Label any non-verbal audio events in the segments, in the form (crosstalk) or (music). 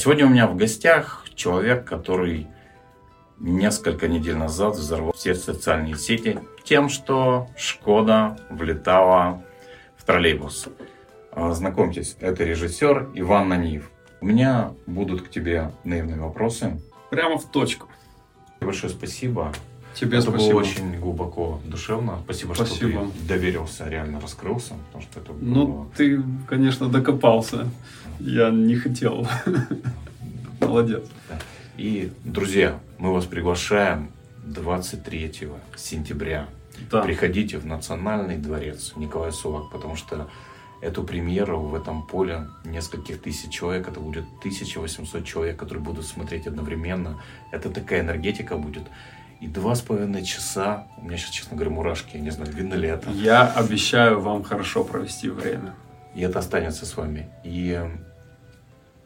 Сегодня у меня в гостях человек, который несколько недель назад взорвал все социальные сети тем, что Шкода влетала в троллейбус. А, знакомьтесь, это режиссер Иван Наниев. У меня будут к тебе наивные вопросы. Прямо в точку. Большое спасибо. Тебе это спасибо. было очень глубоко душевно. Спасибо, Спасибо. что ты доверился, реально раскрылся. Потому что это было... Ну, ты, конечно, докопался. Я не хотел. Молодец. И, друзья, мы вас приглашаем 23 сентября. Да. Приходите в Национальный дворец Николай Сувак, потому что эту премьеру в этом поле нескольких тысяч человек, это будет 1800 человек, которые будут смотреть одновременно. Это такая энергетика будет. И два с половиной часа, у меня сейчас, честно говоря, мурашки, я не знаю, видно ли это. Я обещаю вам хорошо провести время. И это останется с вами. И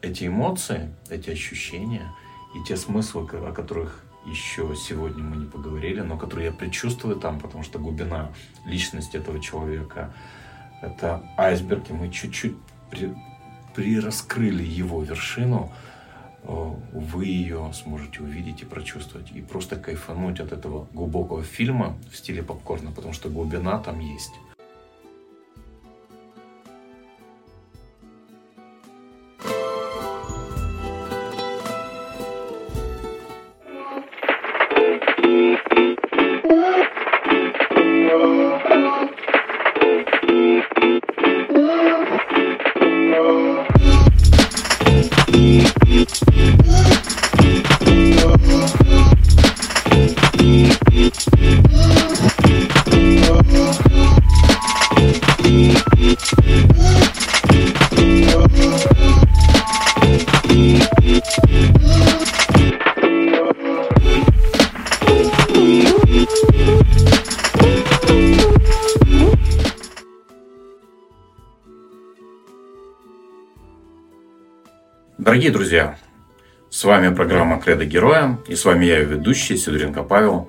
эти эмоции, эти ощущения и те смыслы, о которых еще сегодня мы не поговорили, но которые я предчувствую там, потому что глубина личности этого человека – это айсберг, и мы чуть-чуть при, прираскрыли его вершину, вы ее сможете увидеть и прочувствовать, и просто кайфануть от этого глубокого фильма в стиле попкорна, потому что глубина там есть. Дорогие друзья, с вами программа «Кредо Героя» и с вами я, ведущий Сидоренко Павел.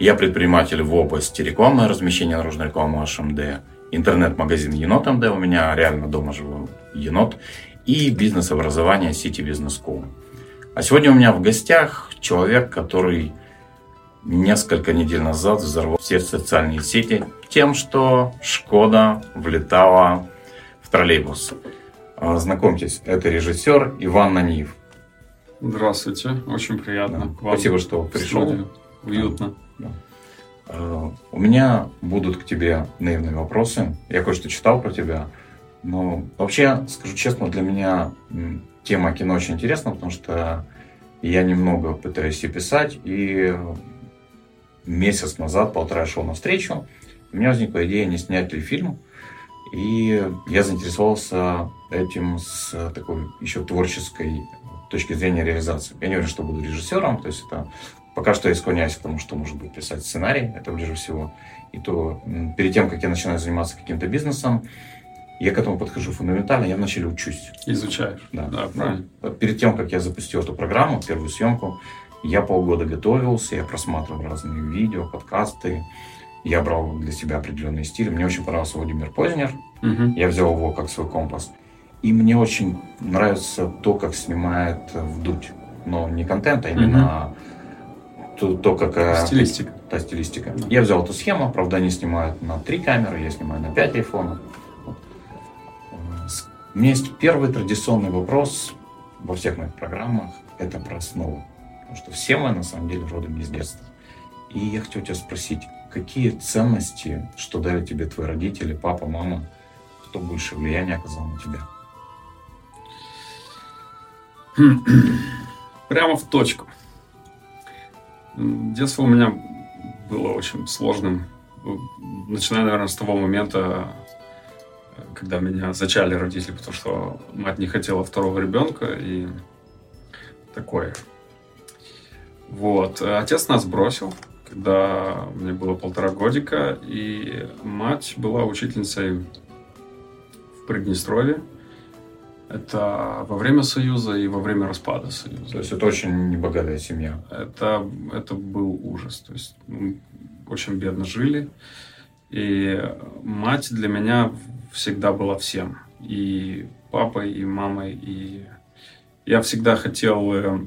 Я предприниматель в области рекламы, размещения наружной рекламы HMD, интернет-магазин Енот МД, у меня реально дома живу енот, и бизнес-образование City Business School. А сегодня у меня в гостях человек, который несколько недель назад взорвал все социальные сети тем, что Шкода влетала в троллейбус. А, Знакомьтесь, это режиссер Иван Наниев. Здравствуйте, очень приятно. Да. Спасибо, что пришел. Уютно. Э, У меня будут к тебе наивные вопросы. Я кое-что читал про тебя. Но вообще, скажу честно, для меня тема кино очень интересна, потому что я немного пытаюсь и писать. И месяц назад, полтора шел на встречу. У меня возникла идея, не снять ли фильм. И я заинтересовался этим с такой еще творческой точки зрения реализации. Я не уверен, что буду режиссером, то есть это пока что я склоняюсь к тому, что может быть писать сценарий, это ближе всего. И то перед тем, как я начинаю заниматься каким-то бизнесом, я к этому подхожу фундаментально, я вначале учусь. Изучаешь. Да. Да, правильно. Да. Перед тем, как я запустил эту программу, первую съемку, я полгода готовился, я просматривал разные видео, подкасты, я брал для себя определенный стиль. Мне очень понравился Владимир Познер, Мгм. я взял его как свой компас. И мне очень нравится то, как снимает Вдуть. Но не контент, а именно то, то, какая Стилистика. та стилистика. Я взял эту схему, правда, они снимают на три камеры, я снимаю на пять айфонов. Э, У меня есть первый традиционный вопрос во всех моих программах, это про основу. Потому что все мы, на самом деле, родом из детства. И я хотел тебя спросить, какие ценности, что дали тебе твои родители, папа, мама, кто больше влияния оказал на тебя? (clears throat) Прямо в точку. Детство у меня было очень сложным. Начиная, наверное, с того момента, когда меня зачали родители, потому что мать не хотела второго ребенка и такое. Вот. Отец нас бросил, когда мне было полтора годика, и мать была учительницей в Приднестровье. Это во время Союза и во время распада Союза. То есть это очень небогатая семья. Это, это был ужас. То есть мы очень бедно жили. И мать для меня всегда была всем. И папой, и мамой, и, Я всегда хотел, э,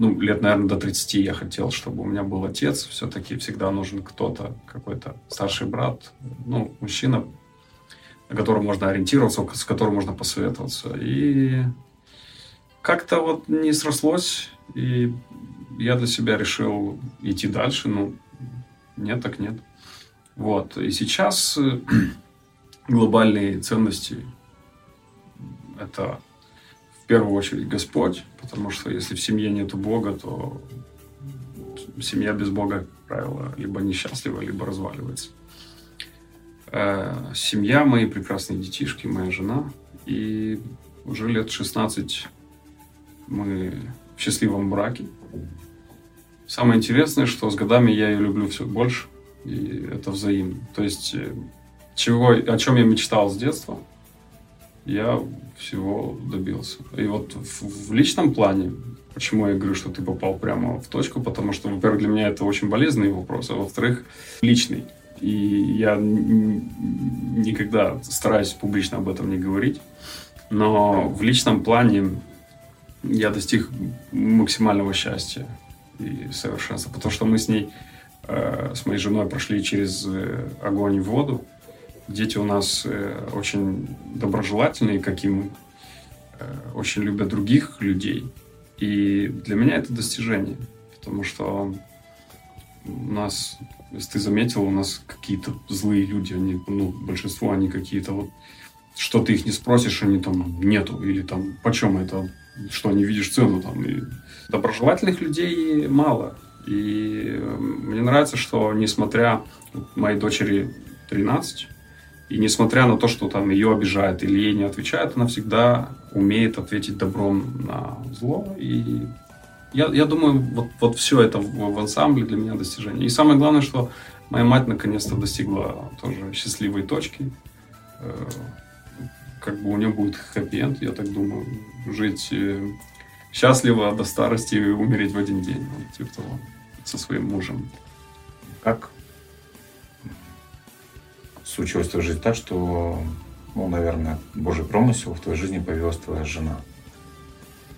ну, лет, наверное, до 30 я хотел, чтобы у меня был отец. Все-таки всегда нужен кто-то, какой-то старший брат, ну, мужчина, на котором можно ориентироваться, с которым можно посоветоваться. И как-то вот не срослось, и я для себя решил идти дальше. Ну, нет, так нет. Вот. И сейчас (clears throat) глобальные ценности – это первую очередь Господь, потому что если в семье нет Бога, то семья без Бога, как правило, либо несчастлива, либо разваливается. Э, семья, мои прекрасные детишки, моя жена. И уже лет 16 мы в счастливом браке. Самое интересное, что с годами я ее люблю все больше, и это взаимно. То есть, э, чего, о чем я мечтал с детства, я всего добился. И вот в, в личном плане, почему я говорю, что ты попал прямо в точку, потому что, во-первых, для меня это очень болезненный вопрос, а во-вторых, личный. И я никогда стараюсь публично об этом не говорить. Но в личном плане я достиг максимального счастья и совершенства. Потому что мы с ней, э, с моей женой прошли через э, огонь и воду. Дети у нас э, очень доброжелательные, как и мы. Очень любят других людей. И для меня это достижение. Потому что у нас, если ты заметил, у нас какие-то злые люди, они, ну, большинство они какие-то вот, что ты их не спросишь, они там нету, или там, почем это, что не видишь цену там. И доброжелательных людей мало. И мне нравится, что несмотря моей дочери 13, и несмотря на то, что там ее обижают или ей не отвечают, она всегда умеет ответить добром на зло. И я, я думаю, вот, вот все это в, в ансамбле для меня достижение. И самое главное, что моя мать наконец-то достигла тоже счастливой точки. Э, как бы у нее будет хэппи я так думаю, жить э, счастливо до старости и умереть в один день, вот, типа того, со своим мужем. Как случилось в твоей жизни так, что, ну, наверное, Божий промысел в твоей жизни появилась твоя жена?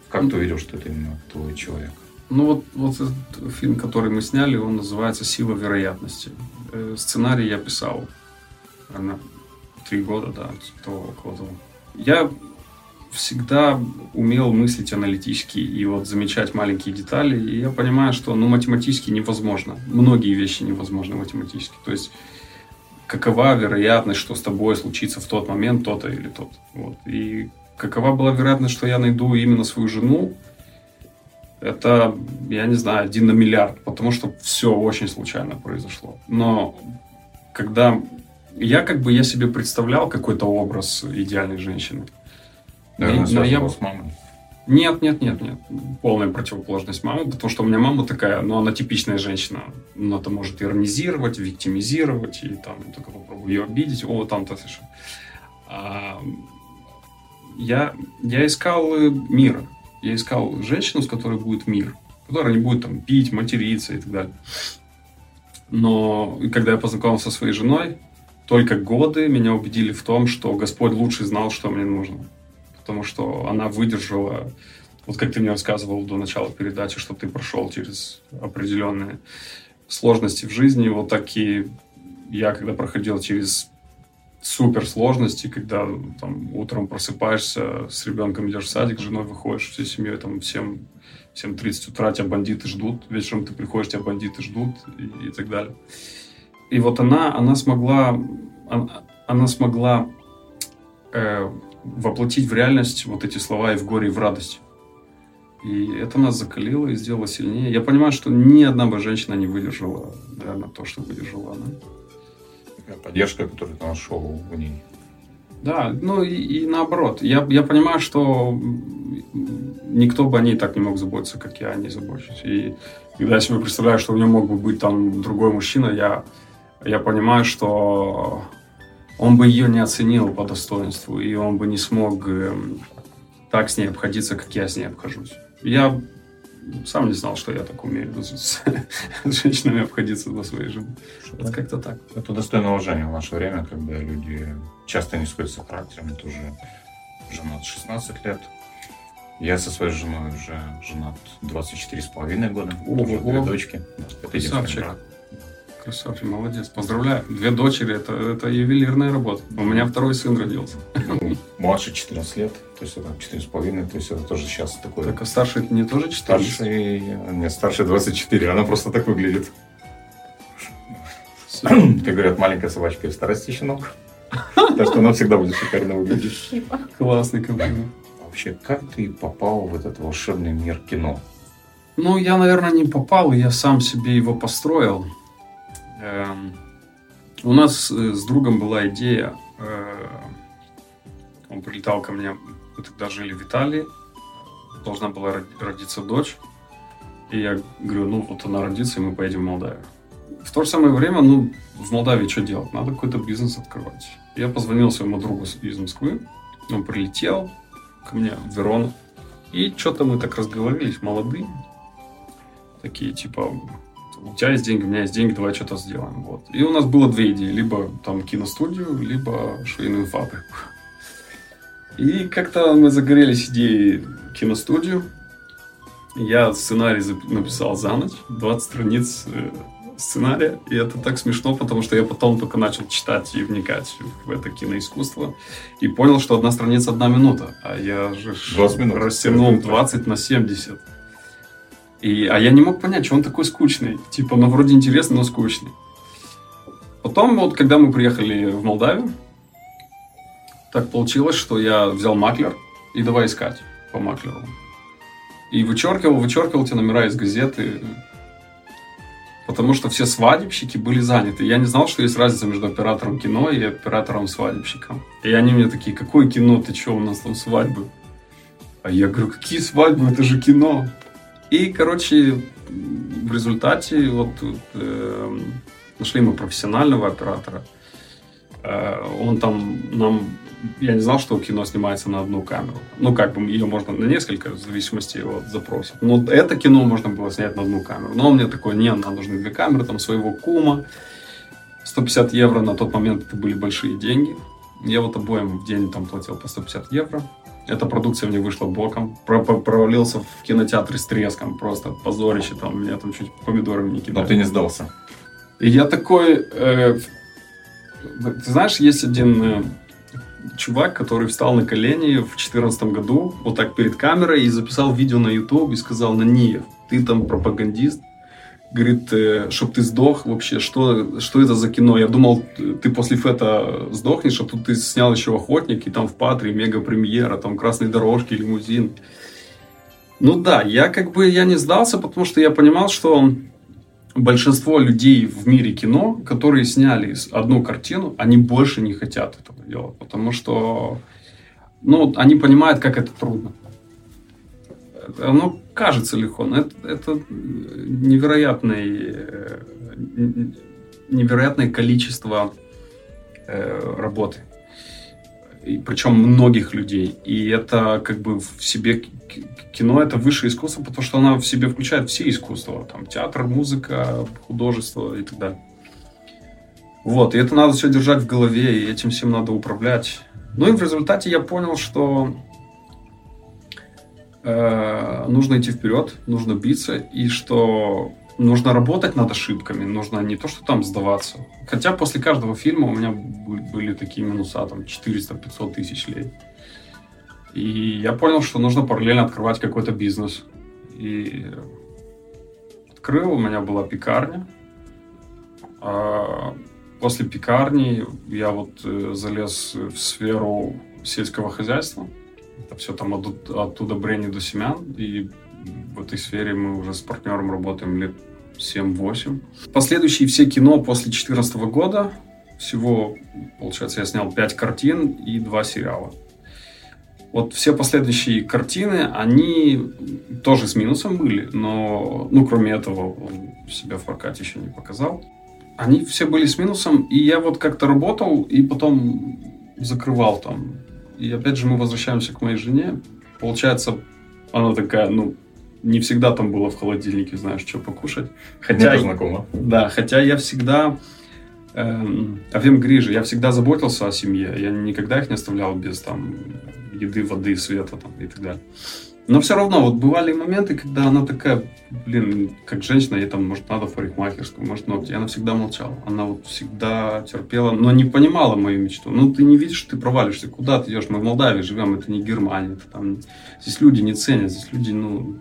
Как ты увидел, что это именно твой человек? Ну вот, вот этот фильм, который мы сняли, он называется «Сила вероятности». Э, сценарий я писал, наверное, три года, да, того, около того. Я всегда умел мыслить аналитически и вот замечать маленькие детали. И я понимаю, что ну, математически невозможно. Многие вещи невозможны математически. То есть какова вероятность, что с тобой случится в тот момент то-то или тот. Вот. И какова была вероятность, что я найду именно свою жену, это, я не знаю, один на миллиард, потому что все очень случайно произошло. Но когда я как бы я себе представлял какой-то образ идеальной женщины, Наверное, но я... с мамой. Нет, нет, нет, нет. Полная противоположность мамы, потому что у меня мама такая, ну, она типичная женщина. Она это может иронизировать, виктимизировать, и там только попробую ее обидеть. О, там-то совершенно. А, я, я искал э, мира. Я искал женщину, с которой будет мир. Которая не будет там пить, материться и так далее. Но когда я познакомился со своей женой, только годы меня убедили в том, что Господь лучше знал, что мне нужно потому что она выдержала, вот как ты мне рассказывал до начала передачи, что ты прошел через определенные сложности в жизни, вот такие я, когда проходил через супер сложности, когда там утром просыпаешься, с ребенком идешь в садик, с женой выходишь, всей семьей там всем 7.30 утра тебя бандиты ждут, вечером ты приходишь, тебя бандиты ждут и, и так далее. И вот она, она смогла, она, она смогла э, воплотить в реальность вот эти слова и в горе, и в радость. И это нас закалило и сделало сильнее. Я понимаю, что ни одна бы женщина не выдержала, наверное, то, что выдержала она. Поддержка, которую ты нашел в ней. Да, ну и, и наоборот. Я, я понимаю, что никто бы о ней так не мог заботиться, как я о ней забочусь. И когда я себе представляю, что у нее мог бы быть там другой мужчина, я, я понимаю, что он бы ее не оценил по достоинству, и он бы не смог эм, так с ней обходиться, как я с ней обхожусь. Я сам не знал, что я так умею (laughs) с, с женщинами обходиться до своей жены. Это как-то так. Это достойно уважения в наше время, когда люди часто не сходятся характером. Это уже жена 16 лет. Я со своей женой уже женат 24 с половиной года. Ого. Уже две дочки. Это единственный брак. Красавчик, молодец. Поздравляю. Две дочери, это, это ювелирная работа. У меня второй сын родился. Ну, Младше 14 лет, то есть это 4 с половиной, то есть это тоже сейчас такой... Так, а старший не тоже 14? Старший, нет, старший 24, она просто так выглядит. Как говорят, маленькая собачка в старости щенок. Так что она всегда будет шикарно выглядеть. Классный комплимент. Вообще, как ты попал в этот волшебный мир кино? Ну, я, наверное, не попал, я сам себе его построил. Эм, У нас э, с другом была идея, э, он прилетал ко мне, мы тогда жили в Италии, должна была род- родиться дочь, и я говорю, ну вот она родится, и мы поедем в Молдавию. В то же самое время, ну, в Молдавии что делать? Надо какой-то бизнес открывать. Я позвонил своему другу из Москвы, он прилетел ко мне в Верону, и что-то мы так разговорились, молодые, такие, типа, у тебя есть деньги, у меня есть деньги, давай что-то сделаем. Вот. И у нас было две идеи. Либо там киностудию, либо швейную фабрику. И как-то мы загорелись идеей киностудию. Я сценарий написал за ночь, 20 страниц э, сценария. И это так смешно, потому что я потом только начал читать и вникать в это киноискусство. И понял, что одна страница одна минута. А я же ж 20 минут. растянул 20 на 70. И, а я не мог понять, что он такой скучный. Типа, ну, вроде интересный, но скучный. Потом, вот, когда мы приехали в Молдавию, так получилось, что я взял маклер и давай искать по маклеру. И вычеркивал, вычеркивал те номера из газеты, потому что все свадебщики были заняты. Я не знал, что есть разница между оператором кино и оператором-свадебщиком. И они мне такие, какое кино, ты что, у нас там свадьбы? А я говорю, какие свадьбы, это же кино. И, короче, в результате вот э, нашли мы профессионального оператора. Э, он там нам... Я не знал, что кино снимается на одну камеру. Ну, как бы ее можно на несколько, в зависимости от запроса. Но это кино можно было снять на одну камеру. Но он мне такой, не, нам нужны две камеры, там своего кума. 150 евро на тот момент это были большие деньги. Я вот обоим в день там платил по 150 евро. Эта продукция мне вышла боком. Про- про- провалился в кинотеатре с треском. Просто позорище там. Меня там чуть помидорами не кидали. Но ты не сдался. И я такой... э, ты знаешь, есть один э, чувак, который встал на колени в 2014 году, вот так перед камерой, и записал видео на YouTube и сказал, Наниев, ты там пропагандист, говорит, э, чтоб ты сдох вообще, что, что это за кино? Я думал, ты после фета сдохнешь, а тут ты снял еще «Охотник», и там в Патре мега-премьера, там «Красные дорожки», лимузин. Ну да, я как бы, я не сдался, потому что я понимал, что большинство людей в мире кино, которые сняли одну картину, они больше не хотят этого делать, потому что, ну, они понимают, как это трудно. Оно кажется но это, это э, н- невероятное количество э, работы. И причем многих людей. И это как бы в себе кино это высшее искусство, потому что оно в себе включает все искусства. Там театр, музыка, художество и так далее. Вот, и это надо все держать в голове, и этим всем надо управлять. Ну и в результате я понял, что э, нужно идти вперед, нужно биться, и что нужно работать над ошибками, нужно не то, что там сдаваться. Хотя после каждого фильма у меня были такие минуса, там 400-500 тысяч лей. И я понял, что нужно параллельно открывать какой-то бизнес. И открыл, у меня была пекарня. А после пекарни я вот э, залез в сферу сельского хозяйства. Все там от, от удобрений до семян. И в этой сфере мы уже с партнером работаем лет 7-8. Последующие все кино после 2014 года. Всего, получается, я снял 5 картин и 2 сериала. Вот все последующие картины, они тоже с минусом были, но, ну, кроме этого, он себя в прокате еще не показал. Они все были с минусом, и я вот как-то работал, и потом закрывал там. И опять же мы возвращаемся к моей жене. Получается, она такая, ну, не всегда там было в холодильнике, знаешь, что покушать. Хотя Хотя, знакомо. да, хотя я всегда, эм, Авем Грижи, я всегда заботился о семье. Я никогда их не оставлял без там еды, воды, света там, и так далее. Но все равно, вот бывали моменты, когда она такая, блин, как женщина, ей там, может, надо в может, ногти. Она всегда молчала. Она вот всегда терпела, но не понимала мою мечту. Ну, ты не видишь, ты провалишься. Куда ты идешь? Мы в Молдавии живем, это не Германия. Это там... Здесь люди не ценят, здесь люди, ну,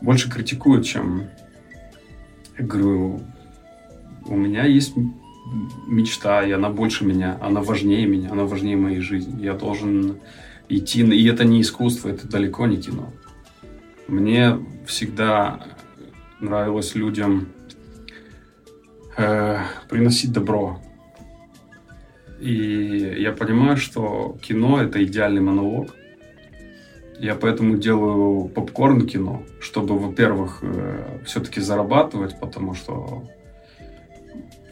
больше критикуют, чем... Я говорю, у меня есть мечта, и она больше меня, она важнее меня, она важнее моей жизни. Я должен идти, и это не искусство, это далеко не кино. Мне всегда нравилось людям э, приносить добро. И я понимаю, что кино это идеальный монолог. Я поэтому делаю попкорн кино, чтобы, во-первых, э, все-таки зарабатывать, потому что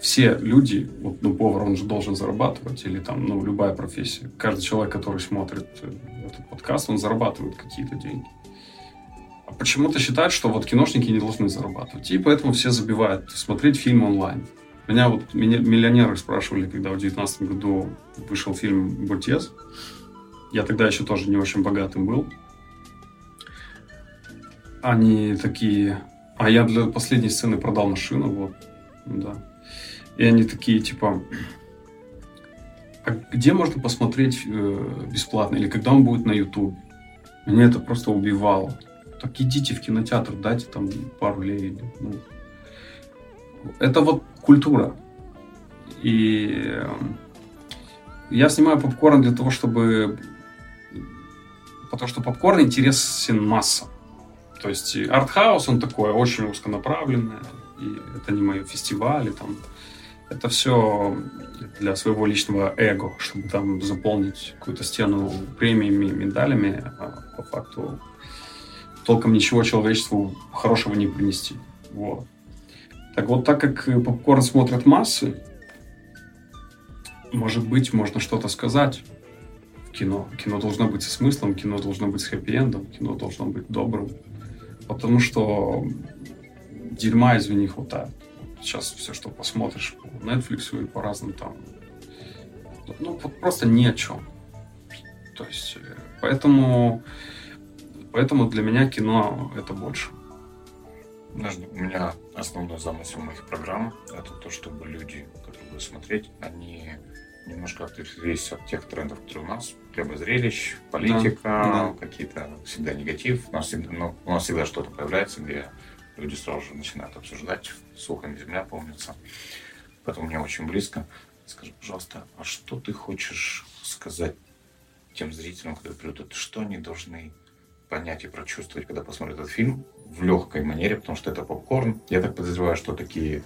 все люди, вот, ну, повар, он же должен зарабатывать, или там, ну, любая профессия. Каждый человек, который смотрит э, этот подкаст, он зарабатывает какие-то деньги. А почему-то считают, что вот киношники не должны зарабатывать. И поэтому все забивают смотреть фильм онлайн. Меня вот миллионеры спрашивали, когда в 2019 году вышел фильм «Бутес». Я тогда еще тоже не очень богатым был. Они такие... А я для последней сцены продал машину, вот. Да. И они такие, типа, а где можно посмотреть э, бесплатно? Или когда он будет на YouTube? Меня это просто убивало. Так идите в кинотеатр, дайте там пару лей. Ну, это вот культура. И э, я снимаю попкорн для того, чтобы... Потому что попкорн интересен массам. То есть артхаус, он такой очень узконаправленный. И это не мои фестивали, там, это все для своего личного эго, чтобы там заполнить какую-то стену премиями, медалями, а по факту толком ничего человечеству хорошего не принести. Вот. Так вот, так как попкорн смотрят массы, может быть, можно что-то сказать в кино. Кино должно быть со смыслом, кино должно быть с хэппи-эндом, кино должно быть добрым. Потому что дерьма, извини, хватает сейчас все, что посмотришь по Netflix и по разным там, ну, вот просто ни о чем. То есть, э, поэтому, поэтому для меня кино это больше. Подожди, у меня основной замысел моих программ это то, чтобы люди, которые будут смотреть, они немножко отвлеклись от тех трендов, которые у нас, либо зрелищ, политика, да, да. какие-то всегда негатив. У нас всегда, ну, у нас всегда что-то появляется, где люди сразу же начинают обсуждать, сухом земля помнится. Поэтому мне очень близко. Скажи, пожалуйста, а что ты хочешь сказать тем зрителям, которые придут, что они должны понять и прочувствовать, когда посмотрят этот фильм в легкой манере, потому что это попкорн. Я так подозреваю, что такие...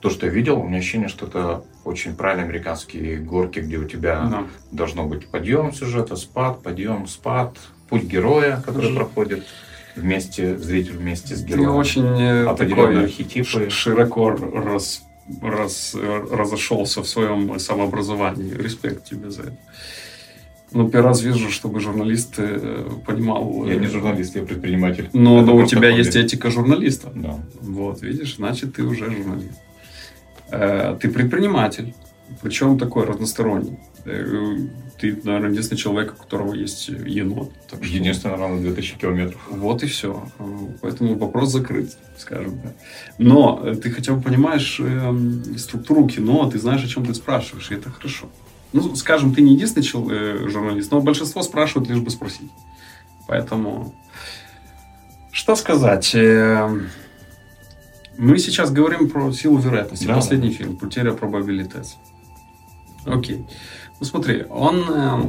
То, что я видел, у меня ощущение, что это очень правильные американские горки, где у тебя да. должно быть подъем сюжета, спад, подъем, спад, путь героя, который mm проходит вместе, зритель вместе с героем. Ты очень э, такой архетипы. широко раз, раз, разошелся в своем самообразовании. Респект тебе за это. Ну, первый раз вижу, чтобы журналист э, понимал... Я не э, журналист, я предприниматель. Но, но у тебя есть этика журналиста. Да. Вот, видишь, значит, ты уже журналист. Ты предприниматель. Причем такой разносторонний ты, наверное, единственный человек, у которого есть енот. Так что... Единственный, наверное, 2000 километров. Вот и все. Поэтому вопрос закрыт, скажем так. Но ты хотя бы понимаешь э, структуру кино, ты знаешь, о чем ты спрашиваешь, и это хорошо. Ну, скажем, ты не единственный чел, э, журналист, но большинство спрашивают лишь бы спросить. Поэтому, что сказать? Э, мы сейчас говорим про силу вероятности. Да, Последний да. фильм «Потеря probability». Окей. Ну смотри, он... Э,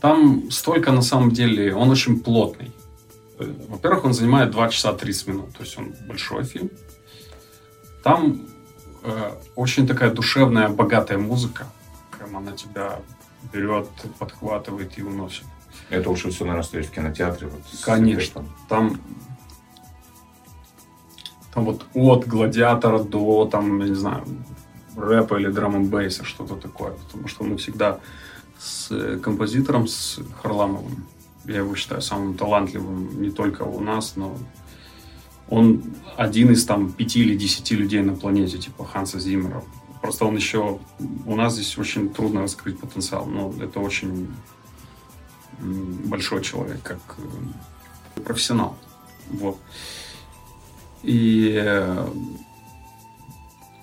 там столько на самом деле, он очень плотный. Э, во-первых, он занимает 2 часа 30 минут, то есть он большой фильм. Там э, очень такая душевная, богатая музыка. Прям она тебя берет, подхватывает и уносит. Это лучше все, наверное, стоит в кинотеатре. Вот, Конечно. Там там вот от гладиатора до, там, я не знаю, рэпа или драм бейса что-то такое. Потому что мы всегда с э, композитором, с Харламовым, я его считаю самым талантливым не только у нас, но он один из там пяти или десяти людей на планете, типа Ханса Зиммера. Просто он еще... У нас здесь очень трудно раскрыть потенциал, но это очень большой человек, как э, профессионал. Вот. И э,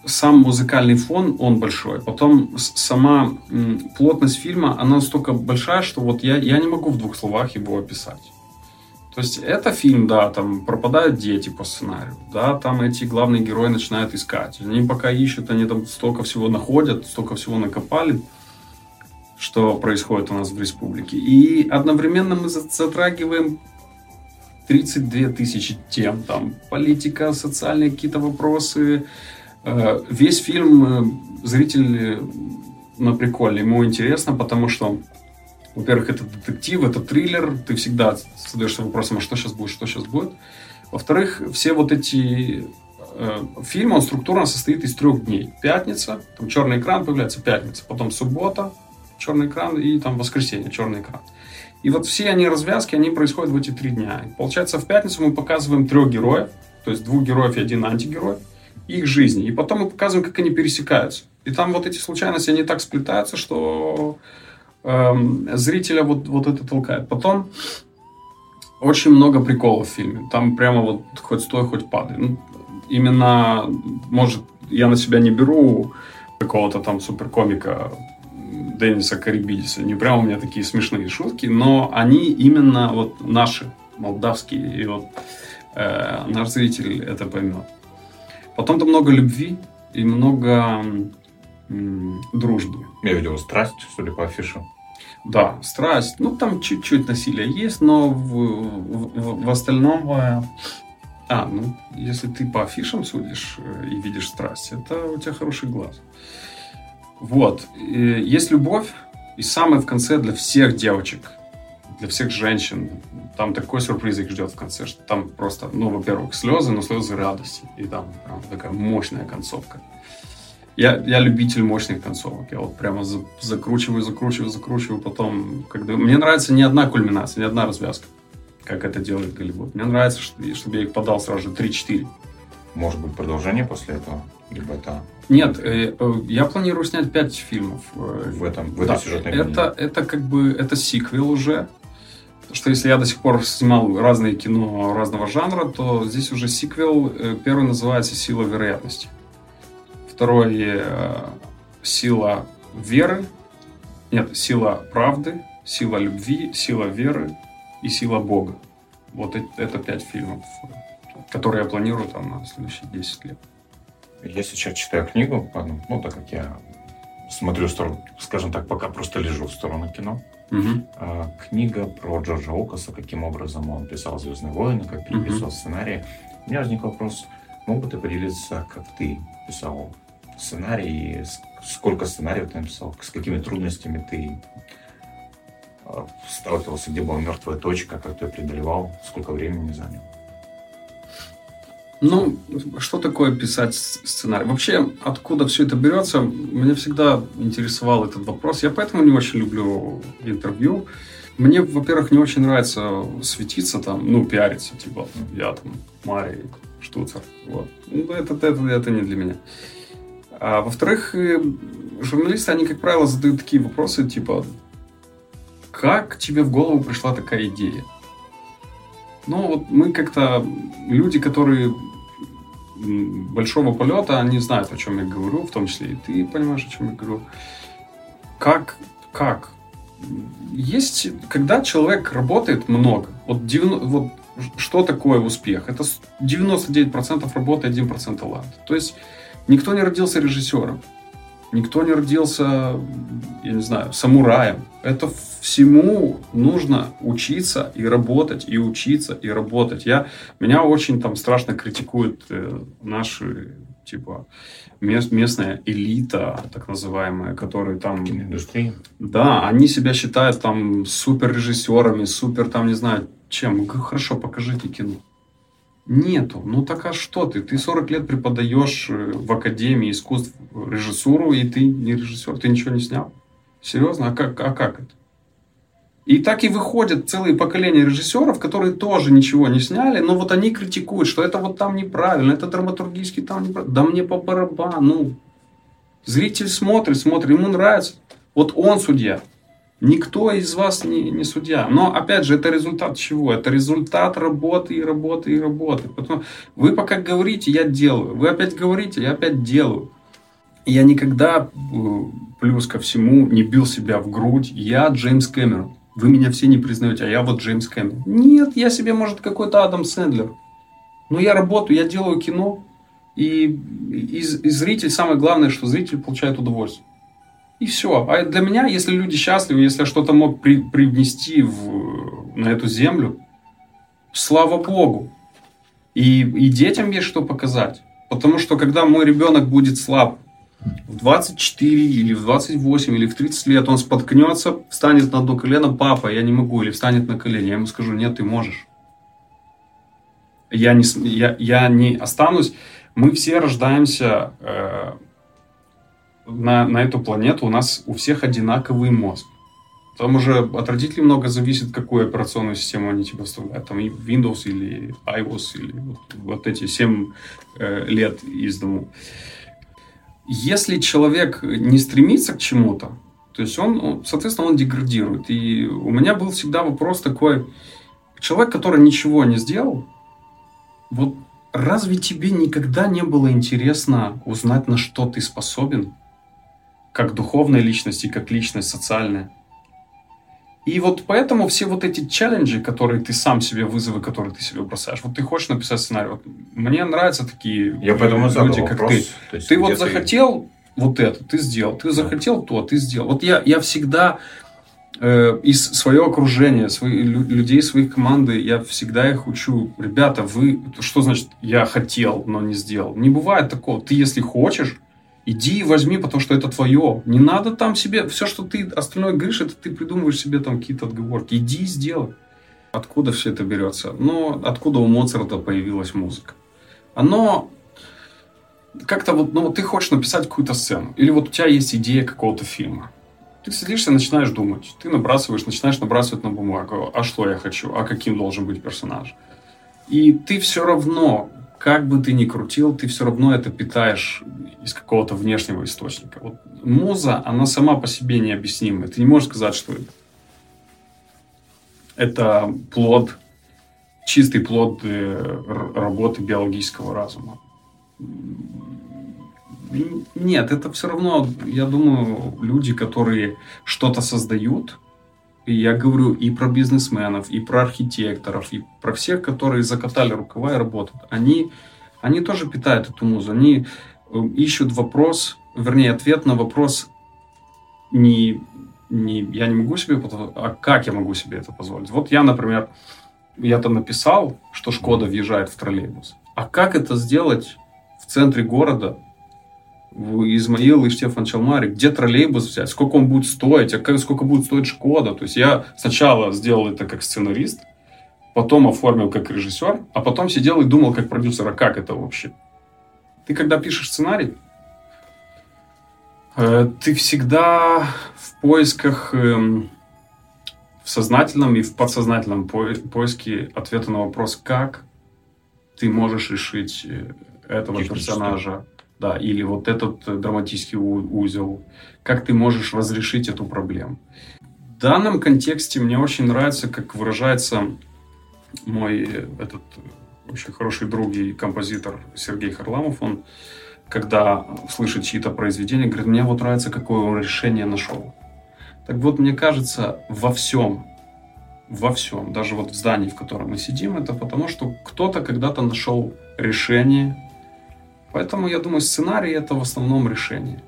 сам музыкальный фон, он большой. Потом сама плотность фильма, она настолько большая, что вот я, я не могу в двух словах его описать. То есть это фильм, да, там пропадают дети по сценарию, да, там эти главные герои начинают искать. Они пока ищут, они там столько всего находят, столько всего накопали, что происходит у нас в республике. И одновременно мы затрагиваем 32 тысячи тем, там политика, социальные какие-то вопросы. Э, весь фильм э, зритель на приколе, ему интересно, потому что во-первых, это детектив, это триллер, ты всегда задаешься вопросом, а что сейчас будет, что сейчас будет. Во-вторых, все вот эти э, фильмы, он структурно состоит из трех дней. Пятница, там черный экран появляется, пятница, потом суббота, черный экран и там воскресенье, черный экран. И вот все они развязки, они происходят в эти три дня. И получается, в пятницу мы показываем трех героев, то есть двух героев и один антигерой, их жизни. И потом мы показываем, как они пересекаются. И там вот эти случайности, они так сплетаются, что эм, зрителя вот, вот это толкает. Потом очень много приколов в фильме. Там прямо вот хоть стой, хоть падай. Ну, именно, может, я на себя не беру какого-то там суперкомика Денниса Карибидиса. Не прямо у меня такие смешные шутки, но они именно вот наши, молдавские. И вот э, наш зритель это поймет. Потом там много любви и много м, дружбы. Я видел страсть, судя по афише. Да, страсть. Ну, там чуть-чуть насилия есть, но в, в, в остальном... А, ну, если ты по афишам судишь э, и видишь страсть, это у тебя хороший глаз. Вот. Есть любовь, и самое в конце для всех девочек, для всех женщин. Там такой сюрприз их ждет в конце, что там просто, ну, во-первых, слезы, но слезы радости. И там прям такая мощная концовка. Я, я любитель мощных концовок. Я вот прямо за, закручиваю, закручиваю, закручиваю. Потом, когда... Мне нравится не одна кульминация, не одна развязка, как это делает Голливуд. Мне нравится, чтобы я их подал сразу же 3-4. Может быть, продолжение после этого? Либо это... Нет, э, э, я планирую снять 5 фильмов. Э, в этом, в этой да, сюжетной это, это как бы, это сиквел уже. Что если я до сих пор снимал разные кино разного жанра, то здесь уже сиквел. Первый называется «Сила вероятности». Второй э, сила веры. Нет, сила правды, сила любви, сила веры и сила Бога. Вот это пять фильмов, которые я планирую там на следующие 10 лет. Я сейчас читаю книгу, ну, так как я смотрю в сторону, скажем так, пока просто лежу в сторону кино. Угу. А, книга про Джорджа Лукаса, каким образом он писал «Звездные войны», как переписывал угу. сценарии. У меня возник вопрос, мог бы ты поделиться, как ты писал сценарий, сколько сценариев ты написал, с какими трудностями ты а, сталкивался, где была мертвая точка, как ты преодолевал, сколько времени занял? Ну, что такое писать сценарий? Вообще, откуда все это берется, меня всегда интересовал этот вопрос. Я поэтому не очень люблю интервью. Мне, во-первых, не очень нравится светиться там, ну, пиариться, типа, я там Марий Штуцер. Вот. Ну, это, это, это не для меня. А во-вторых, э, журналисты, они, как правило, задают такие вопросы, типа, как тебе в голову пришла такая идея? Ну, вот мы как-то, люди, которые большого полета, они знают, о чем я говорю, в том числе и ты понимаешь, о чем я говорю. Как, как? Есть, когда человек работает много, вот, 90, вот что такое успех? Это 99% работы, 1% таланта. То есть Никто не родился режиссером. Никто не родился, я не знаю, самураем. Это всему нужно учиться и работать, и учиться, и работать. Я, меня очень там страшно критикуют э, наши, типа, мест, местная элита, так называемая, которые там... Индустрия. Да, они себя считают там супер режиссерами, супер там, не знаю, чем. Хорошо, покажите кино. Нету. Ну так а что ты? Ты 40 лет преподаешь э, в Академии искусств режиссуру, и ты не режиссер, ты ничего не снял? Серьезно? А как, а как это? И так и выходят целые поколения режиссеров, которые тоже ничего не сняли, но вот они критикуют, что это вот там неправильно, это драматургически там неправильно. Да мне по барабану. Зритель смотрит, смотрит, ему нравится. Вот он судья. Никто из вас не, не судья. Но, опять же, это результат чего? Это результат работы и работы и работы. Потом вы пока говорите, я делаю. Вы опять говорите, я опять делаю. Я никогда, э, плюс ко всему, не бил себя в грудь. Я Джеймс Кэмерон. Вы меня все не признаете, а я вот Джеймс Кэмерон. Нет, я себе, может, какой-то Адам Сэндлер. Но я работаю, я делаю кино. И, и, и зритель, самое главное, что зритель получает удовольствие. И все. А для меня, если люди счастливы, если я что-то мог при, привнести в, на эту землю, слава Богу. И, и детям есть что показать. Потому что когда мой ребенок будет слаб в 24 или в 28 или в 30 лет, он споткнется, встанет на одно колено, папа, я не могу, или встанет на колени. Я ему скажу, нет, ты можешь. Я не, я, я не останусь. Мы все рождаемся э, на, на эту планету у нас у всех одинаковый мозг. Там уже от родителей много зависит, какую операционную систему они тебе вставляют. Там Windows или iOS, или вот, вот эти 7 э, лет из дому. Если человек не стремится к чему-то, то есть он, соответственно, он деградирует. И у меня был всегда вопрос такой, человек, который ничего не сделал, вот разве тебе никогда не было интересно узнать, на что ты способен? Как духовная личность и как личность социальная. И вот поэтому все вот эти челленджи, которые ты сам себе, вызовы, которые ты себе бросаешь, вот ты хочешь написать сценарий, вот мне нравятся такие Я поэтому люди, как вопрос, ты. То есть ты вот ты... захотел вот это, ты сделал, ты захотел то, ты сделал. Вот я, я всегда э, из своего окружения, свои, людей своих команды, я всегда их учу. Ребята, вы, что значит я хотел, но не сделал? Не бывает такого. Ты если хочешь, Иди и возьми, потому что это твое. Не надо там себе... Все, что ты остальное говоришь, это ты придумываешь себе там какие-то отговорки. Иди и сделай. Откуда все это берется? Ну, откуда у Моцарта появилась музыка? Оно как-то вот, ну, ты хочешь написать какую-то сцену, или вот у тебя есть идея какого-то фильма. Ты садишься начинаешь думать. Ты набрасываешь, начинаешь набрасывать на бумагу. А что я хочу? А каким должен быть персонаж? И ты все равно как бы ты ни крутил, ты все равно это питаешь из какого-то внешнего источника. Вот муза, она сама по себе необъяснимая. Ты не можешь сказать, что это. Это плод, чистый плод э, работы биологического разума. Нет, это все равно, я думаю, люди, которые что-то создают, я говорю и про бизнесменов, и про архитекторов, и про всех, которые закатали рукава и работают. Они, они тоже питают эту музу. Они э, ищут вопрос, вернее, ответ на вопрос не, не я не могу себе, а как я могу себе это позволить. Вот я, например, я там написал, что Шкода въезжает в троллейбус. А как это сделать в центре города Измаил и Штефан Чалмари, где троллейбус взять, сколько он будет стоить, а как, сколько будет стоить Шкода. То есть я сначала сделал это как сценарист, потом оформил как режиссер, а потом сидел и думал как продюсер, а как это вообще? Ты когда пишешь сценарий, э, ты всегда в поисках, эм, в сознательном и в подсознательном поиске ответа на вопрос, как ты можешь решить э, этого персонажа да, или вот этот э, драматический узел, как ты можешь разрешить эту проблему. В данном контексте мне очень нравится, как выражается мой э, этот э, очень хороший друг и композитор Сергей Харламов, он когда слышит чьи-то произведения, говорит, мне вот нравится, какое он решение нашел. Так вот, мне кажется, во всем, во всем, даже вот в здании, в котором мы сидим, это потому, что кто-то когда-то нашел решение, Поэтому, я думаю, сценарий это в основном решение.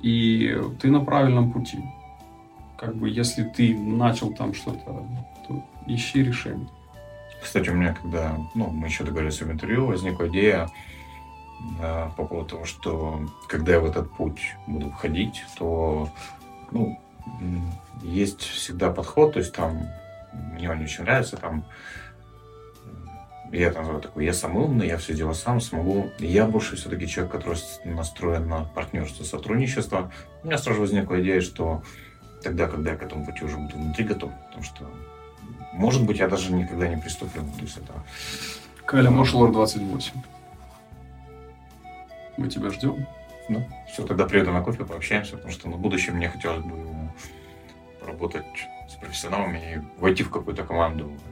И ты на правильном пути. Как бы, если ты начал там что-то, то ищи решение. Кстати, у меня, когда ну, мы еще договорились об интервью, возникла идея да, по поводу того, что когда я в этот путь буду входить, то ну, есть всегда подход, то есть там мне он очень нравится, там я это называю такой, я сам умный, я все делаю сам, смогу. Я больше все-таки человек, который настроен на партнерство, сотрудничество. У меня сразу возникла идея, что тогда, когда я к этому пути уже буду внутри готов, потому что, может быть, я даже никогда не приступлю. То есть это... Каля Мошлор 28. Мы тебя ждем. Ну, все, тогда приеду на кофе, пообщаемся, потому что на будущее мне хотелось бы работать с профессионалами и войти в какую-то команду, ну,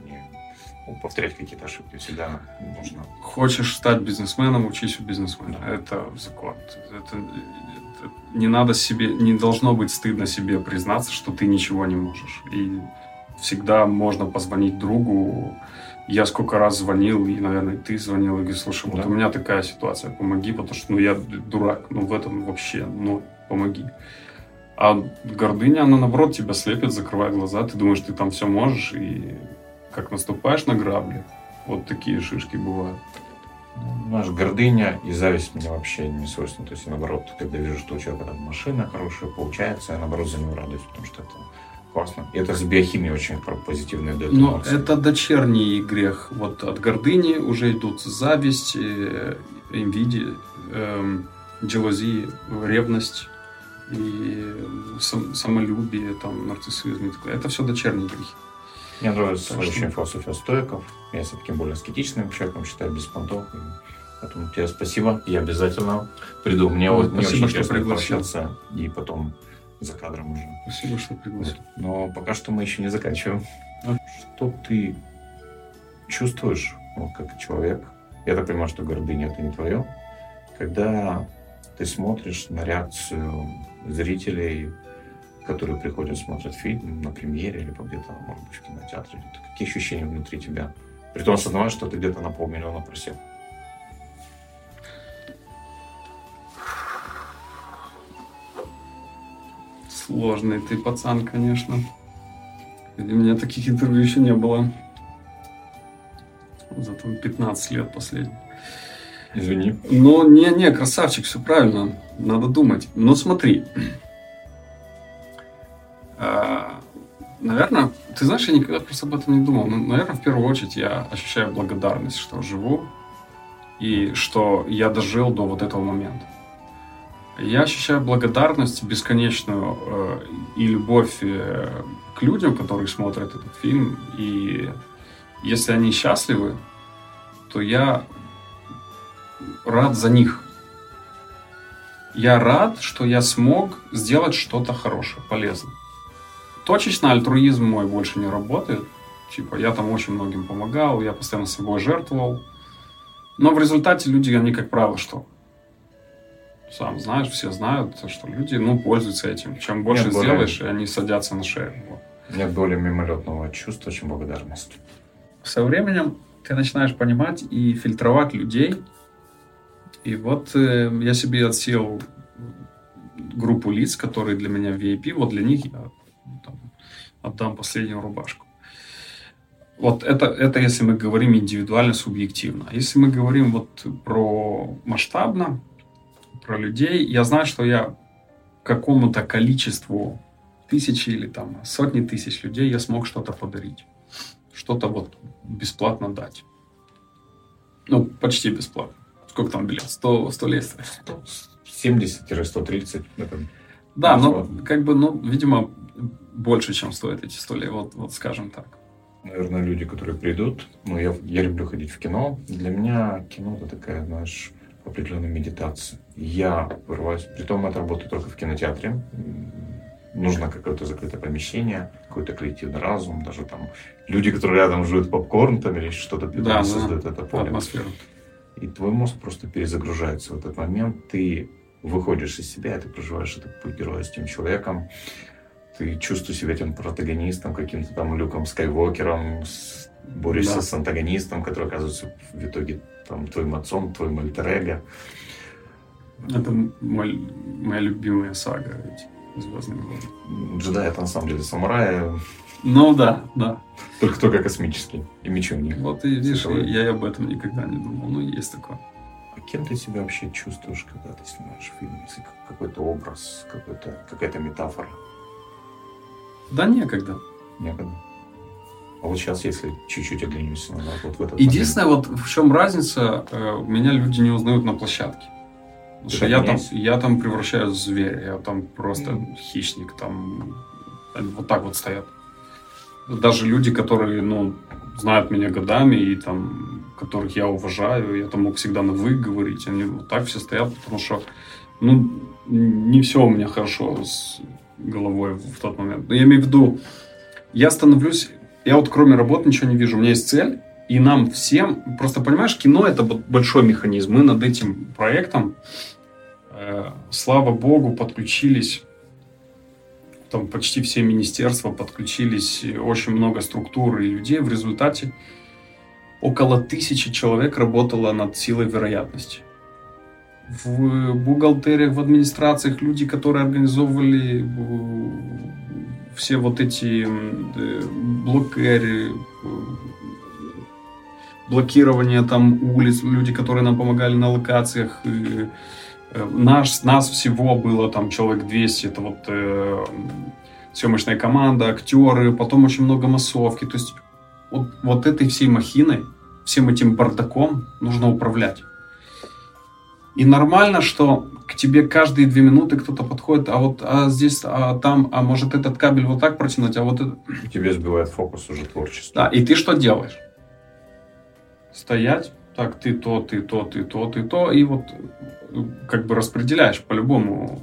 повторять какие-то ошибки. Всегда нужно. Хочешь стать бизнесменом, учись у бизнесмена. Да. Это закон. Это, это не надо себе, не должно быть стыдно себе признаться, что ты ничего не можешь. И всегда можно позвонить другу. Я сколько раз звонил, и, наверное, ты звонил, и говоришь, слушай, вот да. у меня такая ситуация, помоги, потому что, ну, я дурак, ну, в этом вообще, ну, помоги. А гордыня, она, наоборот, тебя слепит, закрывает глаза, ты думаешь, ты там все можешь, и как наступаешь на грабли, вот такие шишки бывают. Ну, знаешь, гордыня и зависть мне вообще не свойственны. То есть, наоборот, когда вижу, что у человека там машина хорошая получается, я, наоборот, за него радуюсь, потому что это классно. И это с биохимией очень позитивные дает Но эмоции. это дочерний грех. Вот от гордыни уже идут зависть, э, инвидия, эм, джелозия, ревность и сам, самолюбие, там, нарциссизм. Это все дочерние грехи. Мне нравится так очень что... философия стоиков. Я все таким более аскетичным человеком считаю, без понтов. Поэтому тебе спасибо. Я обязательно приду. Мне, вот, мне очень интересно пообщаться и потом за кадром уже. Спасибо, что пригласил. Но пока что мы еще не заканчиваем. А? Что ты чувствуешь, вот, как человек? Я так понимаю, что гордыня это не твое. Когда ты смотришь на реакцию зрителей, которые приходят, смотрят фильм на премьере, либо где-то, может быть, в кинотеатре, какие ощущения внутри тебя? При том осознавая, что ты где-то на полмиллиона просел. Сложный ты пацан, конечно. У меня таких интервью еще не было. За там 15 лет последних. Извини. Ну, не-не, красавчик, все правильно. Надо думать. Но смотри. А, наверное, ты знаешь, я никогда просто об этом не думал. Но, наверное, в первую очередь я ощущаю благодарность, что живу. И что я дожил до вот этого момента. Я ощущаю благодарность бесконечную э, и любовь э, к людям, которые смотрят этот фильм. И если они счастливы, то я рад за них. Я рад, что я смог сделать что-то хорошее, полезное. Точечно альтруизм мой больше не работает. Типа, я там очень многим помогал, я постоянно собой жертвовал. Но в результате люди, они, как правило, что? Сам знаешь, все знают, что люди, ну, пользуются этим. Чем больше Нет, сделаешь, более... они садятся на шею. Вот. Нет более мимолетного чувства, чем благодарность. Со временем ты начинаешь понимать и фильтровать людей, и вот э, я себе отсел группу лиц, которые для меня VIP, вот для них я там, отдам последнюю рубашку. Вот это, это если мы говорим индивидуально, субъективно. А если мы говорим вот про масштабно, про людей, я знаю, что я какому-то количеству тысячи или там сотни тысяч людей я смог что-то подарить. Что-то вот бесплатно дать. Ну, почти бесплатно. Сколько там билет? 100, 100 лет? 70-130. Да, но как бы, ну, видимо, больше, чем стоят эти 100 лет, вот, вот скажем так. Наверное, люди, которые придут, ну, я, я люблю ходить в кино. Для меня кино это такая, знаешь, определенная медитация. Я вырываюсь, притом это работает только в кинотеатре. Нужно какое-то закрытое помещение, какой-то коллективный разум, даже там люди, которые рядом жуют попкорн там или что-то да, создают да, это поле. Атмосферу и твой мозг просто перезагружается в этот момент. Ты выходишь из себя, ты проживаешь этот путь героя с тем человеком, ты чувствуешь себя этим протагонистом, каким-то там Люком Скайуокером, с, борешься да. с антагонистом, который оказывается в итоге там твоим отцом, твоим альтер Это мой, моя любимая сага ведь, «Звездные войны». Джедай это на самом деле самурай. Ну да, да. Только только космический. И мечи у них. Вот и видишь, я, я об этом никогда не думал. Ну, есть такое. А кем ты себя вообще чувствуешь, когда ты снимаешь фильм? Если какой-то образ, какой-то, какая-то метафора? Да некогда. Некогда. А вот сейчас, если чуть-чуть оглянемся назад, вот в этот Единственное, момент... вот в чем разница, э, меня люди не узнают на площадке. Потому что я там, я там превращаюсь в зверя, я там просто mm. хищник, там вот так вот стоят даже люди, которые, ну, знают меня годами и там, которых я уважаю, я там мог всегда на «вы» говорить, они вот так все стоят, потому что, ну, не все у меня хорошо с головой в тот момент. Но я имею в виду, я становлюсь, я вот кроме работы ничего не вижу, у меня есть цель, и нам всем, просто понимаешь, кино это большой механизм. Мы над этим проектом, э, слава богу, подключились, там почти все министерства подключились, очень много структур и людей. В результате около тысячи человек работало над силой вероятности в бухгалтериях, в администрациях люди, которые организовывали э, все вот эти э, блокеры, э, блокирование там улиц, люди, которые нам помогали на локациях. Наш, нас всего было там человек 200, это вот э, съемочная команда, актеры, потом очень много массовки. То есть вот, вот этой всей махиной, всем этим бардаком нужно управлять. И нормально, что к тебе каждые две минуты кто-то подходит, а вот а здесь, а там, а может этот кабель вот так протянуть, а вот это... Тебе сбивает фокус уже творчество. Да, и ты что делаешь? Стоять, так, ты то, ты то, ты то, ты то, и вот как бы распределяешь по-любому.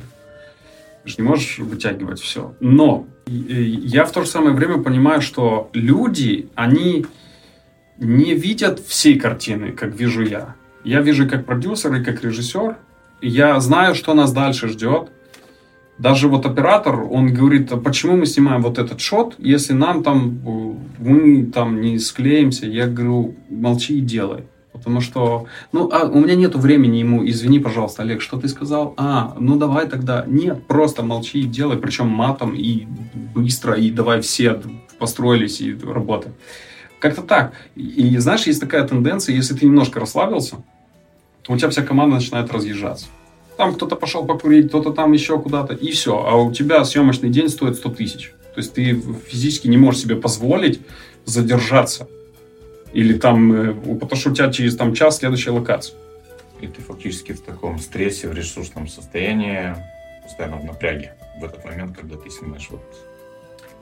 Ты же не можешь вытягивать все. Но я в то же самое время понимаю, что люди, они не видят всей картины, как вижу я. Я вижу как продюсер и как режиссер. Я знаю, что нас дальше ждет. Даже вот оператор, он говорит, а почему мы снимаем вот этот шот, если нам там, э, мы там не склеимся. Я говорю, молчи и делай. Потому что, ну, а у меня нет времени ему, извини, пожалуйста, Олег, что ты сказал? А, ну давай тогда. Нет, просто молчи и делай, причем матом и быстро, и давай все построились и работаем. Как-то так. И знаешь, есть такая тенденция, если ты немножко расслабился, то у тебя вся команда начинает разъезжаться. Там кто-то пошел покурить, кто-то там еще куда-то, и все. А у тебя съемочный день стоит 100 тысяч. То есть ты физически не можешь себе позволить задержаться. Или там, э, потому что у тебя через там, час следующая локация. И ты фактически в таком стрессе, в ресурсном состоянии, постоянно в напряге в этот момент, когда ты снимаешь вот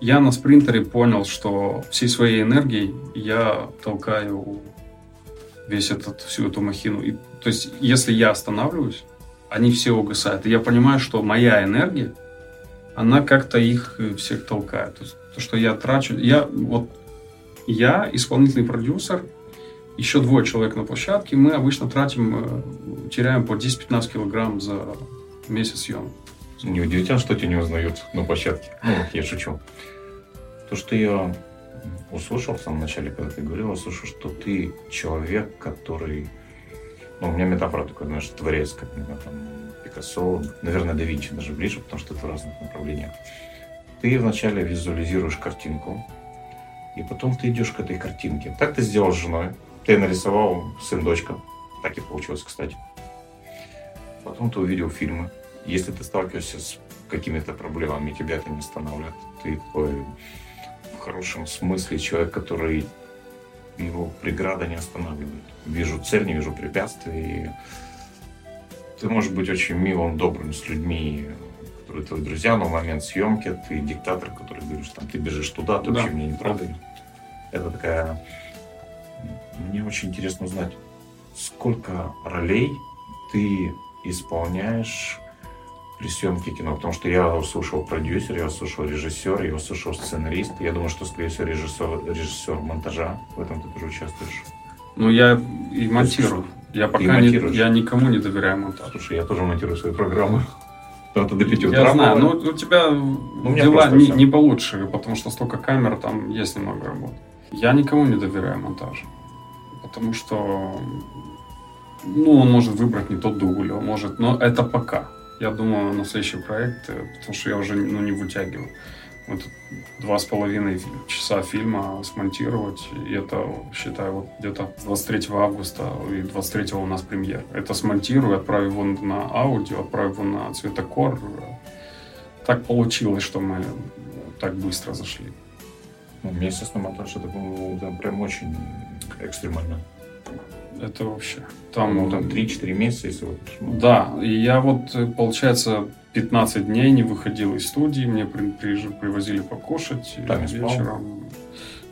я на спринтере понял, что всей своей энергией я толкаю весь этот, всю эту махину. И, то есть, если я останавливаюсь, они все угасают. И я понимаю, что моя энергия, она как-то их э, всех толкает. То, есть, то что я трачу... Я, вот, я, исполнительный продюсер, еще двое человек на площадке, мы обычно тратим, э, теряем по 10-15 килограмм за месяц съемок. Неудивительно, что тебя не узнают на площадке. Ну, я шучу. То, что я услышал в самом начале, когда ты говорил, услышал, что ты человек, который... Ну, у меня метафора такой, знаешь, творец, как, например, там, Пикассо, наверное, да Винчи даже ближе, потому что это в разных направлениях. Ты вначале визуализируешь картинку, и потом ты идешь к этой картинке. Так ты сделал с женой. Ты нарисовал сын-дочка. Так и получилось, кстати. Потом ты увидел фильмы. Если ты сталкиваешься с какими-то проблемами, тебя это не останавливает. Ты такой в хорошем смысле человек, который его преграда не останавливает. Вижу цель, не вижу препятствий. Ты можешь быть очень милым, добрым с людьми, которые твои друзья, но в момент съемки ты диктатор, который говоришь, там, ты бежишь туда, ты да. вообще меня не трогай. Это такая... Мне очень интересно узнать, сколько ролей ты исполняешь при съемке кино, потому что я услышал продюсер, я услышал режиссер, я услышал сценарист. Я думаю, что, скорее всего, режиссер, режиссер монтажа. В этом ты тоже участвуешь. Ну, я и монтирую. Я пока не, я никому не доверяю монтаж. Слушай, я тоже монтирую свои программы. Это до 5 утра. Я знаю, но у тебя у дела не, не получше, потому что столько камер, там есть немного работы. Я никому не доверяю монтаж. Потому что ну, он может выбрать не тот дубль, он может, но это пока. Я думаю на следующий проект, э, потому что я уже ну, не вытягиваю. Два с половиной часа фильма смонтировать, и это, считаю, вот где-то 23 августа и 23 у нас премьер. Это смонтирую, отправлю его на аудио, отправлю его на цветокор. Так получилось, что мы так быстро зашли. Ну, месяц на монтаж, это, это прям очень экстремально. Это вообще. Там, ну, там 3-4 месяца, если вот... Да, и я вот, э, получается, 15 дней не выходил из студии, мне при, при, привозили покушать там вечером.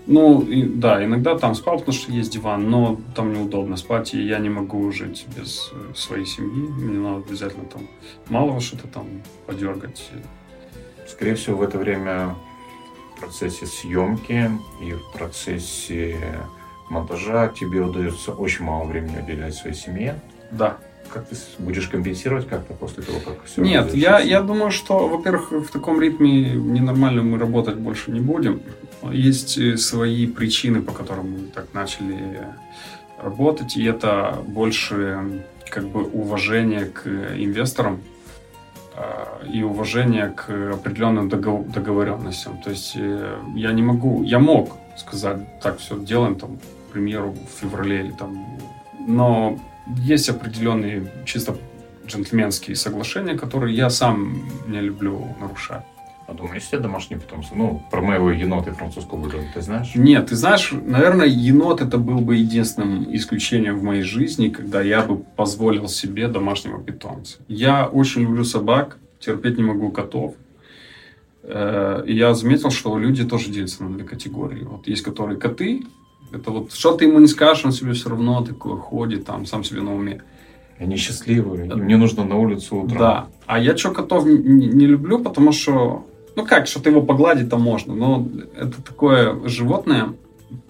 Ну, и, да, иногда там спал, потому что есть диван, но там неудобно спать, и я не могу жить без э, своей семьи. Мне надо обязательно там малого что-то там подергать. скорее всего, в это время в процессе съемки и в процессе монтажа тебе удается очень мало времени уделять своей семье. Да. Как ты будешь компенсировать как-то после того, как все Нет, я, я думаю, что, во-первых, в таком ритме ненормально мы работать больше не будем. Есть э, свои причины, по которым мы так начали работать, и это больше как бы уважение к инвесторам а, и уважение к определенным договоренностям. То есть э, я не могу, я мог сказать, так все делаем там, к примеру, в феврале или там, но есть определенные чисто джентльменские соглашения, которые я сам не люблю нарушать. А думаю, есть у тебя домашние питомцы? Ну, про моего енота и французского бульдога ты знаешь? Нет, ты знаешь, наверное, енот это был бы единственным исключением в моей жизни, когда я бы позволил себе домашнего питомца. Я очень люблю собак, терпеть не могу котов. Э, и я заметил, что люди тоже делятся на две категории. Вот есть которые коты, это вот что ты ему не скажешь, он себе все равно такой ходит, там, сам себе на уме. Они счастливые, им не нужно на улицу утром. Да. А я что котов не, не люблю, потому что, ну как, что-то его погладить-то можно, но это такое животное,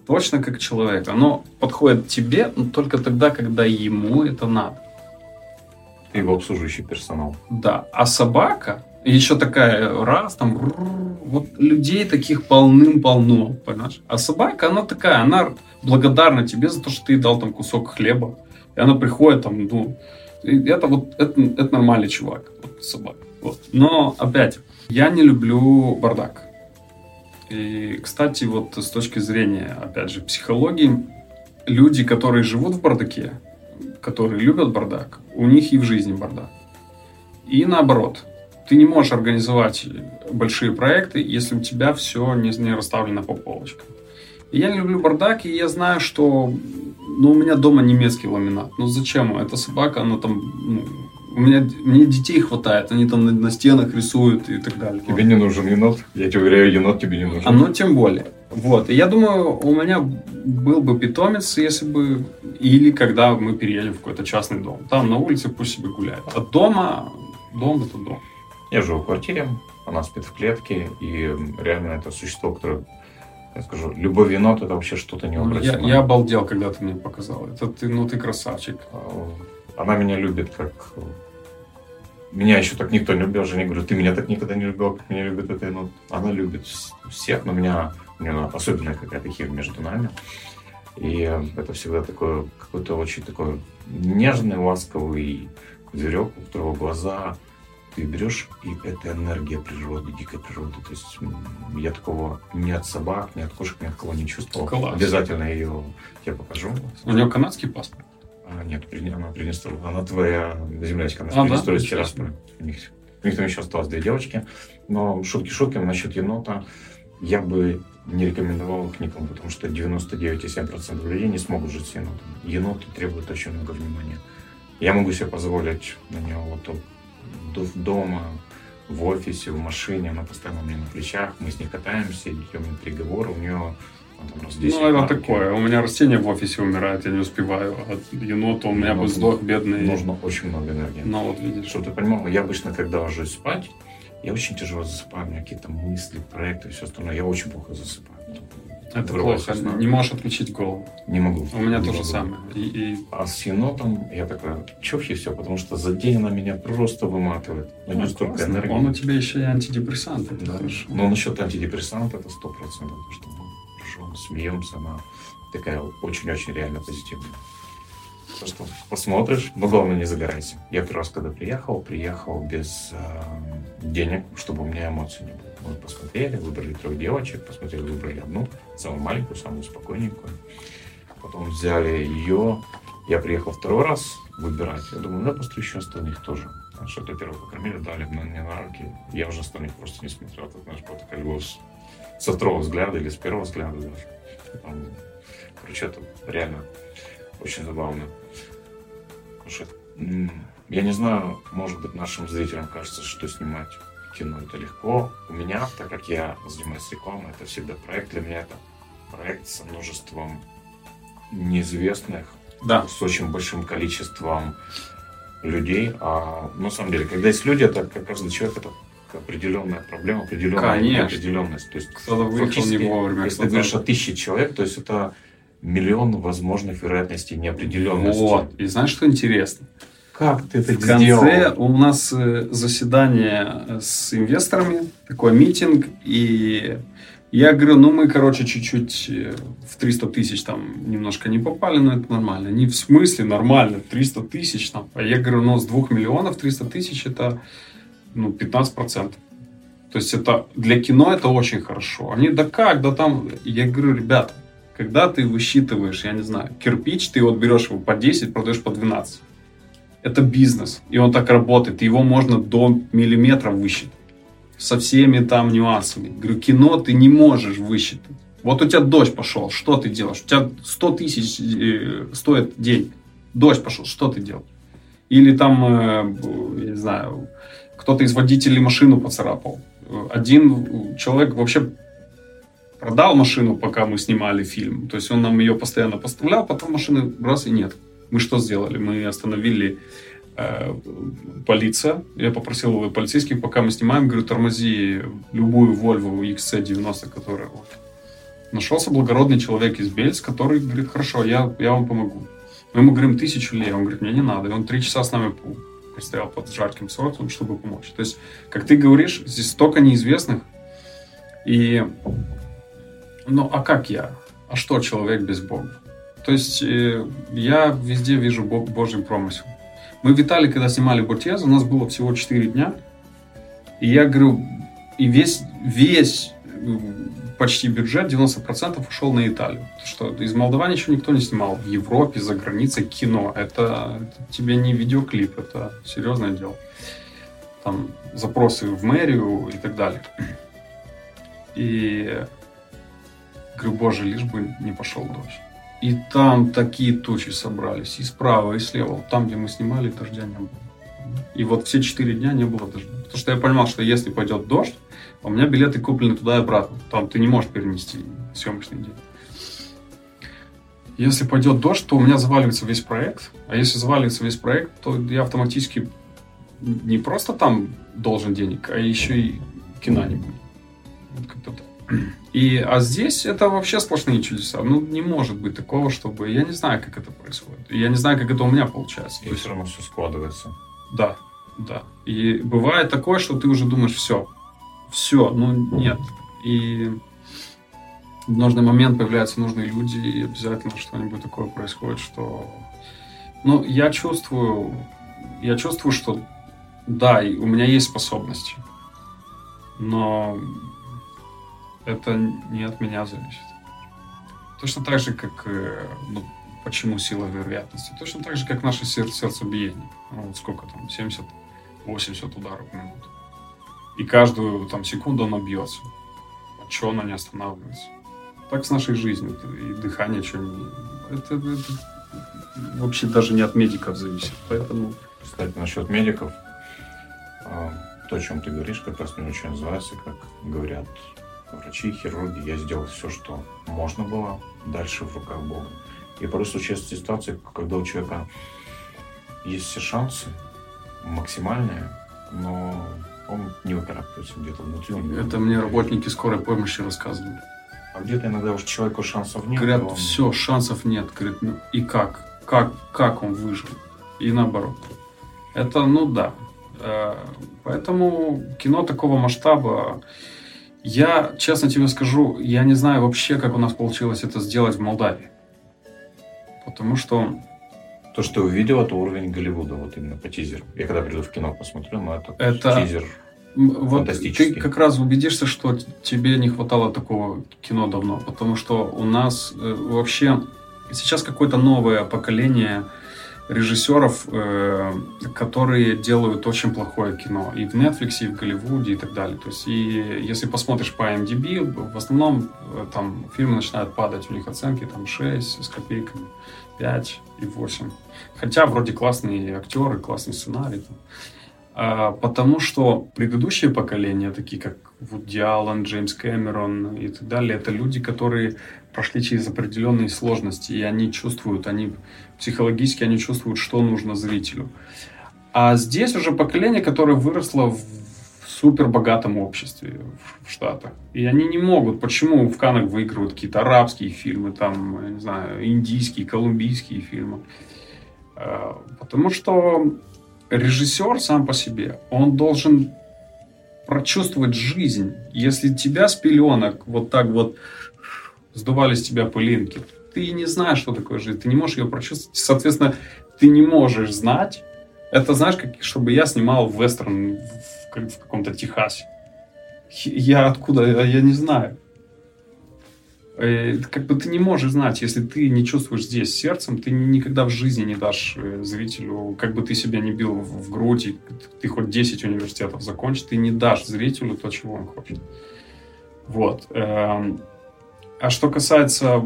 точно как человек. Оно подходит тебе но только тогда, когда ему это надо. Его обслуживающий персонал. Да. А собака, еще такая, раз, там, вот людей таких полным-полно, понимаешь? А собака, она такая, она благодарна тебе за то, что ты дал там кусок хлеба. И она приходит там, ну, это вот, это, это нормальный чувак, вот собака. Вот. Но, опять, я не люблю бардак. И, кстати, вот с точки зрения, опять же, психологии, люди, которые живут в бардаке, которые любят бардак, у них и в жизни бардак. И наоборот, ты не можешь организовать большие проекты, если у тебя все не, не расставлено по полочкам. И я не люблю бардак, и я знаю, что ну, у меня дома немецкий ламинат. Ну зачем? Эта собака, она там... Ну, у меня мне детей хватает, они там на, на стенах рисуют и так далее. Тебе не нужен енот? Я тебе уверяю, енот тебе не нужен. А ну тем более. Вот. И я думаю, у меня был бы питомец, если бы... Или когда мы переедем в какой-то частный дом. Там на улице пусть себе гуляет. А дома... Дом это дом. Я живу в квартире, она спит в клетке, и реально это существо, которое я скажу, любовь енот это вообще что-то необратимое. Я, я обалдел, когда ты мне показал. Это ты, ну ты красавчик. Она меня любит как... Меня еще так никто не любил. Женя говорю, ты меня так никогда не любил, как меня любит эта енот. Она любит всех, но меня, у нее особенная какая-то химия между нами. И это всегда такой какой-то очень такой нежный, ласковый зверек, у которого глаза ты берешь, и это энергия природы, дикой природы. То есть я такого ни от собак, ни от кошек, ни от кого не чувствовал. Класс. Обязательно ее тебе покажу. У нее канадский паспорт? А, нет, она Приднестровья. Она твоя землячка, она а, Приднестровья да? Тирасполя. У них, у них там еще осталось две девочки. Но шутки шутками насчет енота. Я бы не рекомендовал их никому, потому что 99,7% людей не смогут жить с енотом. Еноты требуют очень много внимания. Я могу себе позволить на него вот дома, в офисе, в машине, она постоянно у меня на плечах, мы с ней катаемся, идем на переговоры, у нее раз 10 Ну, это такое. У меня растение в офисе умирает, я не успеваю. От енота у меня бы сдох бедный. Нужно очень много энергии. Ну, вот видишь. Чтобы ты понимал, я обычно, когда ложусь спать, я очень тяжело засыпаю, у меня какие-то мысли, проекты, все остальное. Я очень плохо засыпаю. Это плохо. Не можешь отключить голову. Не могу. У меня не то же могу. самое. И, и... А с енотом я такой, чухи все, потому что за день она меня просто выматывает. У нее а, столько энергии. Он у тебя еще и антидепрессант. Да. Но насчет антидепрессанта это сто процентов. Что смеемся, она такая очень-очень реально позитивная. Что посмотришь, но главное не загорайся. Я первый раз, когда приехал, приехал без э, денег, чтобы у меня эмоций не было. Мы посмотрели, выбрали трех девочек, посмотрели, выбрали одну, самую маленькую, самую спокойненькую. Потом взяли ее. Я приехал второй раз выбирать. Я думаю, ну, я посмотрю еще остальных тоже. Что-то первого покормили, дали мне на руки. Я уже остальных просто не смотрел. Ты знаешь, вот такая любовь со второго взгляда или с первого взгляда даже. Короче, это реально очень забавно. Что, я не знаю, может быть, нашим зрителям кажется, что снимать кино это легко. У меня, так как я занимаюсь рекламой, это всегда проект. Для меня это проект со множеством неизвестных, да. с очень большим количеством людей. А на самом деле, когда есть люди, это как каждый человек, это определенная проблема, определенная Конечно. неопределенность. То есть Кто-то выехал не вовремя. если ты говоришь о тысяче человек, то есть это миллион возможных вероятностей неопределенности. Вот. И знаешь, что интересно? Как ты это В конце сделал? у нас э, заседание с инвесторами, такой митинг, и я говорю, ну мы, короче, чуть-чуть э, в 300 тысяч там немножко не попали, но это нормально. Не в смысле нормально, 300 тысяч там. А я говорю, ну с 2 миллионов 300 тысяч это ну, 15%. То есть это для кино это очень хорошо. Они, да как, да там... Я говорю, ребята, когда ты высчитываешь, я не знаю, кирпич, ты вот берешь его по 10, продаешь по 12. Это бизнес, и он так работает. Его можно до миллиметра высчитать. Со всеми там нюансами. Говорю, кино ты не можешь высчитать. Вот у тебя дождь пошел, что ты делаешь? У тебя 100 тысяч э, стоит день. Дождь пошел, что ты делаешь? Или там, э, я не знаю, кто-то из водителей машину поцарапал. Один человек вообще продал машину, пока мы снимали фильм. То есть он нам ее постоянно поставлял, потом машины раз и нет. Мы что сделали? Мы остановили э, полиция. Я попросил полицейских, пока мы снимаем, говорю, тормози любую Volvo XC90, которая вот. Нашелся благородный человек из Бельц, который говорит, хорошо, я, я вам помогу. Мы ему говорим тысячу лей, он говорит, мне не надо. И он три часа с нами по- простоял под жарким солнцем, чтобы помочь. То есть, как ты говоришь, здесь столько неизвестных. И, ну, а как я? А что человек без Бога? То есть, э, я везде вижу Бог, Божий промысел. Мы в Италии, когда снимали Ботез, у нас было всего 4 дня. И я говорю, и весь, весь почти бюджет, 90% ушел на Италию. Что из Молдавании еще никто не снимал. В Европе, за границей кино. Это, это тебе не видеоклип, это серьезное дело. Там запросы в мэрию и так далее. И говорю, боже, лишь бы не пошел дождь. И там такие тучи собрались, и справа, и слева. Там, где мы снимали, дождя не было. И вот все четыре дня не было дождя. Потому что я понимал, что если пойдет дождь, у меня билеты куплены туда и обратно. Там ты не можешь перенести съемочный день. Если пойдет дождь, то у меня заваливается весь проект. А если заваливается весь проект, то я автоматически не просто там должен денег, а еще и кино не будет. Вот как-то так. И, а здесь это вообще сплошные чудеса. Ну, не может быть такого, чтобы... Я не знаю, как это происходит. Я не знаю, как это у меня получается. И все равно все складывается. Да, да. И бывает такое, что ты уже думаешь, все, все, ну нет. И в нужный момент появляются нужные люди, и обязательно что-нибудь такое происходит, что... Ну, я чувствую, я чувствую, что да, и у меня есть способности, но это не от меня зависит. Точно так же, как э, ну, почему сила вероятности. Точно так же, как наше сердце, сердцебиение. Ну, вот сколько там, 70-80 ударов в минуту. И каждую там секунду оно бьется. А что оно не останавливается? Так с нашей жизнью. И дыхание что не... Это, это вообще даже не от медиков зависит. Поэтому Кстати, насчет медиков, а, то, о чем ты говоришь, как раз мне очень называется, как говорят врачи, хирурги, я сделал все, что можно было, дальше в руках Бога. И порой случается ситуация, когда у человека есть все шансы, максимальные, но он не выкарабкивается где-то внутри. Он это мне работники скорой помощи рассказывали. А где-то иногда уж человеку шансов нет. Говорят, он- все, шансов нет. Говорят, ну и как? Как, как он выжил? И наоборот. Это, ну да. Э, Поэтому кино такого масштаба, я, честно тебе скажу, я не знаю вообще, как у нас получилось это сделать в Молдавии. Потому что, То, что ты увидел, это уровень Голливуда, вот именно по тизеру. Я когда приду в кино посмотрю, но это, Это- тизер. вот ты как раз убедишься, что тебе не хватало такого кино давно. Потому что у нас э, вообще сейчас какое-то новое поколение режиссеров, э, которые делают очень плохое кино и в Netflix, и в Голливуде, и так далее. То есть, и если посмотришь по IMDb, в основном э, там фильмы начинают падать, у них оценки там 6 с копейками, 5 и 8. Хотя вроде классные актеры, классный сценарий. там. А, потому что предыдущие поколения, такие как Вуди Аллен, Джеймс Кэмерон и так далее, это люди, которые прошли через определенные сложности, и они чувствуют, они психологически они чувствуют, что нужно зрителю. А здесь уже поколение, которое выросло в супер богатом обществе в Штатах. И они не могут. Почему в Канах выигрывают какие-то арабские фильмы, там, я не знаю, индийские, колумбийские фильмы? А, потому что режиссер сам по себе, он должен прочувствовать жизнь. Если тебя с пеленок вот так вот сдували с тебя пылинки, ты не знаешь, что такое жизнь, ты не можешь ее прочувствовать. Соответственно, ты не можешь знать. Это знаешь, как, чтобы я снимал вестерн в, в каком-то Техасе. Я откуда, я не знаю. Э, как бы ты не можешь знать, если ты не чувствуешь здесь сердцем, ты никогда в жизни не дашь э, зрителю, как бы ты себя не бил в грудь, и ты хоть 10 университетов закончишь, ты не дашь зрителю то, чего он хочет. Вот. Эм, а что касается